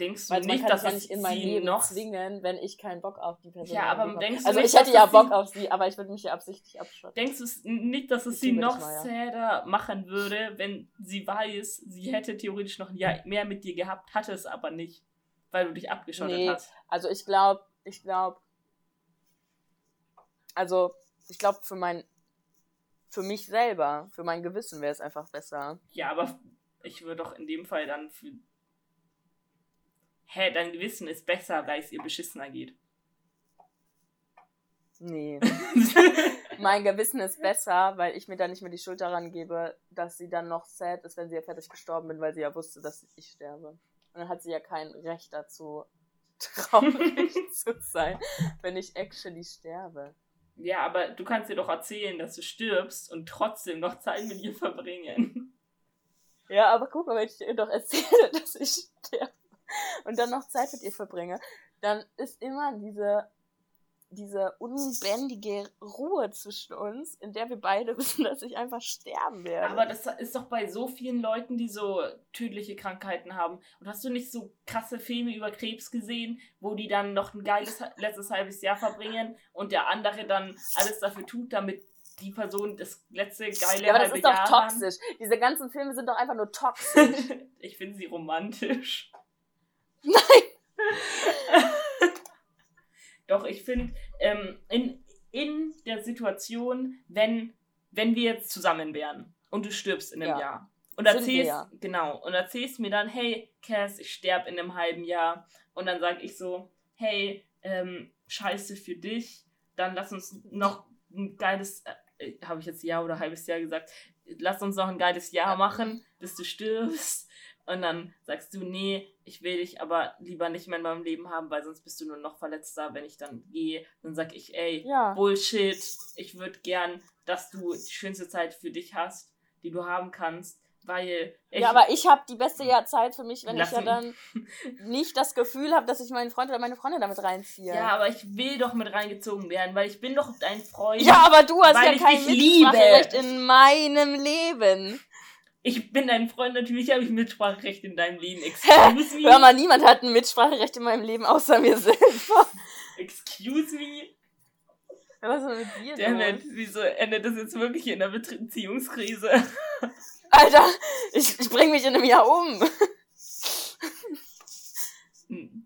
denkst du Weil nicht, dass es nicht in mein sie Leben noch zwingen, wenn ich keinen Bock auf die Person Ja, aber habe. denkst du Also nicht, ich hätte ja Bock auf sie, aber ich würde mich ja absichtlich abschotten. Denkst du nicht, dass es Ich sie noch sadder machen würde, wenn sie weiß, sie hätte theoretisch noch ein Jahr mehr mit dir gehabt, hatte es aber nicht, weil du dich abgeschottet Nee. hast? Also ich glaube, ich glaube, also ich glaube für mein, für mich selber, für mein Gewissen wäre es einfach besser. Ja, aber ich würde doch in dem Fall dann für. Hä, dein Gewissen ist besser, weil es ihr beschissener geht. Nee. *laughs* mein Gewissen ist besser, weil ich mir dann nicht mehr die Schuld daran gebe, dass sie dann noch sad ist, wenn sie ja fertig gestorben bin, weil sie ja wusste, dass ich sterbe. Und dann hat sie ja kein Recht dazu, *laughs* traurig zu sein, wenn ich actually sterbe. Ja, aber du kannst dir doch erzählen, dass du stirbst und trotzdem noch Zeit mit ihr verbringen. Ja, aber guck mal, wenn ich dir doch erzähle, *laughs* dass ich sterbe *laughs* und dann noch Zeit mit ihr verbringe, dann ist immer diese diese unbändige Ruhe zwischen uns, in der wir beide *laughs* wissen, dass ich einfach sterben werde. Aber das ist doch bei so vielen Leuten, die so tödliche Krankheiten haben. Und hast du nicht so krasse Filme über Krebs gesehen, wo die dann noch ein geiles letztes halbes Jahr verbringen und der andere dann alles dafür tut, damit die Person das letzte geile ja, aber das ist doch Jahr toxisch. Diese ganzen Filme sind doch einfach nur toxisch. *laughs* ich finde sie romantisch. Nein! Doch, ich finde, ähm, in, in der Situation, wenn, wenn wir jetzt zusammen wären und du stirbst in einem Ja. Jahr und Sind erzählst, ja. genau, und erzählst mir dann, hey, Cass, ich sterbe in einem halben Jahr und dann sage ich so, hey, ähm, scheiße für dich, dann lass uns noch ein geiles, äh, habe ich jetzt Jahr oder halbes Jahr gesagt, lass uns noch ein geiles Jahr machen, bis du stirbst. Und dann sagst du, nee, ich will dich aber lieber nicht mehr in meinem Leben haben, weil sonst bist du nur noch verletzter, wenn ich dann gehe. Dann sag ich, ey, Ja. Bullshit, ich würde gern, dass du die schönste Zeit für dich hast, die du haben kannst, weil ich, Ja, aber ich habe die beste Zeit für mich, wenn ich ja Lassen- dann *laughs* nicht das Gefühl habe, dass ich meinen Freund oder meine Freundin damit reinziehe. ja, aber ich will doch mit reingezogen werden, weil ich bin doch dein Freund. Ja, aber du hast ja kein. Mitspracherecht in meinem Leben. Ich bin dein Freund, natürlich habe ich Mitspracherecht in deinem Leben. Excuse me. Hör mal, niemand hat ein Mitspracherecht in meinem Leben außer mir selber. Excuse me. Was ist mit dir Dammit, los? wieso endet das jetzt wirklich in einer Beziehungskrise? Alter, ich, ich bring mich in einem Jahr um.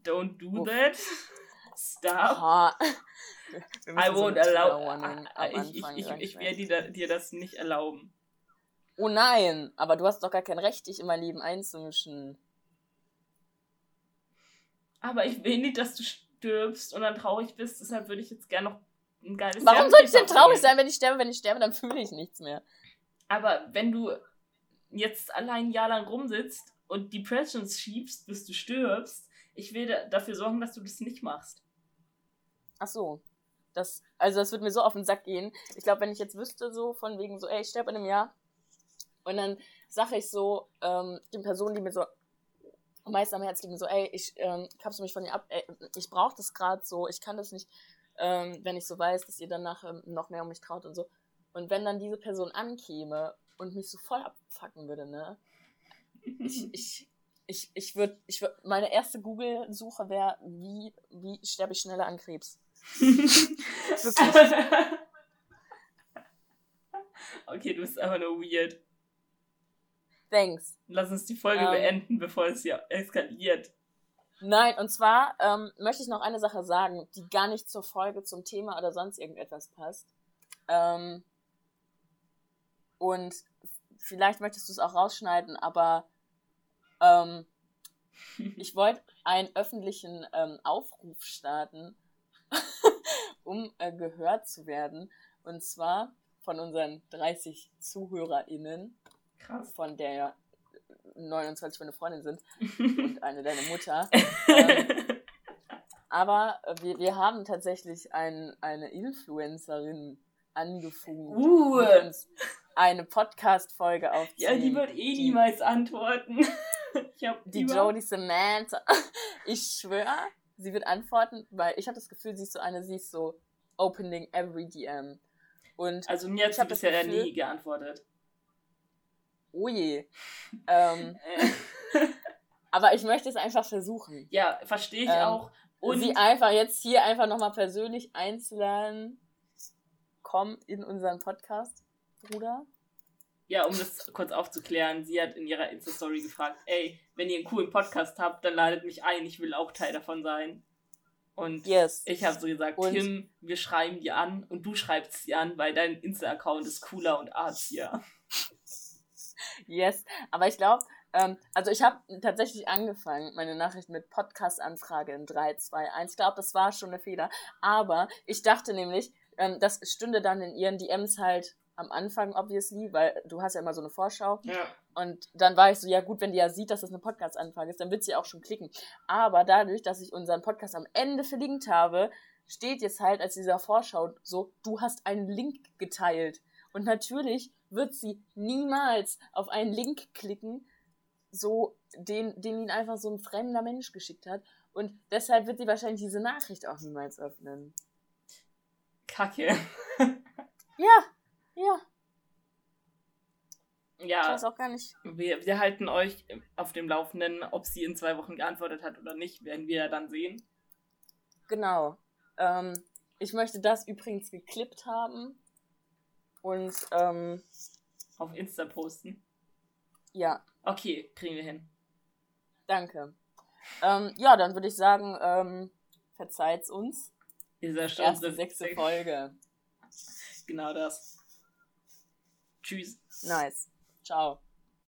Don't do Uff. that. Stop. I won't allow. Ich, ich, ich, ich werde dir das nicht erlauben. Oh nein, aber du hast doch gar kein Recht, dich in mein Leben einzumischen. Aber ich will nicht, dass du stirbst und dann traurig bist, deshalb würde ich jetzt gerne noch ein geiles Warum soll ich denn traurig sein, wenn ich sterbe? Wenn ich sterbe, dann fühle ich nichts mehr. Aber wenn du jetzt allein ein Jahr lang rumsitzt und Depressions schiebst, bis du stirbst, ich will da- dafür sorgen, dass du das nicht machst. Ach so. Das, also das wird mir so auf den Sack gehen. Ich glaube, wenn ich jetzt wüsste, so von wegen so, ey, ich sterbe in einem Jahr. Und dann sage ich so ähm, den Personen, die mir so am meisten am Herzen liegen, so, ey, ich ähm, kapsel mich von ihr ab, ey, ich brauche das gerade so, ich kann das nicht, ähm, wenn ich so weiß, dass ihr danach ähm, noch mehr um mich traut und so. Und wenn dann diese Person ankäme und mich so voll abfacken würde, ne? Ich, *laughs* ich, ich, ich würde, ich würd, meine erste Google-Suche wäre, wie, wie sterbe ich schneller an Krebs? *laughs* Okay, du bist einfach nur weird. Thanks. Lass uns die Folge Ähm. beenden, bevor es hier eskaliert. Nein, und zwar ähm, möchte ich noch eine Sache sagen, die gar nicht zur Folge, zum Thema oder sonst irgendetwas passt. Ähm, und vielleicht möchtest du es auch rausschneiden, aber ähm, *laughs* ich wollte einen öffentlichen ähm, Aufruf starten, *laughs* um äh, gehört zu werden. Und zwar von unseren 30 ZuhörerInnen, Krass. von der 29 meine Freundin sind *laughs* und eine deine Mutter. *laughs* Ähm, aber wir, wir haben tatsächlich ein, eine Influencerin angefunkt, uh, die uns eine Podcast-Folge aufzunehmen. ja, die wird eh die- niemals antworten. *laughs* ich hab Die Jodie Samantha. Ich schwöre, sie wird antworten, weil ich habe das Gefühl, sie ist so eine, sie ist so opening every DM. Und Also mir hat sie bisher Gefühl- nie geantwortet. Oh je. Ähm, *laughs* aber ich möchte es einfach versuchen. ja, verstehe ich Ähm, auch. Und sie einfach jetzt hier einfach nochmal persönlich einzuladen. Komm in unseren Podcast, Bruder. ja, um das kurz aufzuklären, sie hat in ihrer Insta-Story gefragt, ey, wenn ihr einen coolen Podcast habt, dann ladet mich ein, ich will auch Teil davon sein. Und Yes. ich habe so gesagt, Und- Kim, wir schreiben die an und du schreibst sie an, weil dein Insta-Account ist cooler und arzier. Yes. Aber ich glaube, ähm, also ich habe tatsächlich angefangen, meine Nachricht mit Podcast-Anfrage in 3, 2, 1. Ich glaube, das war schon ein Fehler. Aber ich dachte nämlich, ähm, das stünde dann in ihren DMs halt am Anfang, obviously, weil du hast ja immer so eine Vorschau. Ja. Und dann war ich so, ja gut, wenn die ja sieht, dass das eine Podcast-Anfrage ist, dann wird sie auch schon klicken. Aber dadurch, dass ich unseren Podcast am Ende verlinkt habe, steht jetzt halt als dieser Vorschau so, du hast einen Link geteilt. Und natürlich wird sie niemals auf einen Link klicken, so den, den ihn einfach so ein fremder Mensch geschickt hat. Und deshalb wird sie wahrscheinlich diese Nachricht auch niemals öffnen. Kacke. *laughs* Ja, ja. Ich Ja, weiß auch gar nicht. wir, wir halten euch auf dem Laufenden, ob sie in zwei Wochen geantwortet hat oder nicht, werden wir dann sehen. Genau. Ähm, ich möchte das übrigens geklippt haben. Und ähm, Auf Insta posten. ja, Okay, kriegen wir hin. danke. Ähm, ja, dann würde ich sagen, ähm, verzeiht's uns. Ist ja schon Erste, sechste- Folge. Genau das. Tschüss. Nice. Ciao.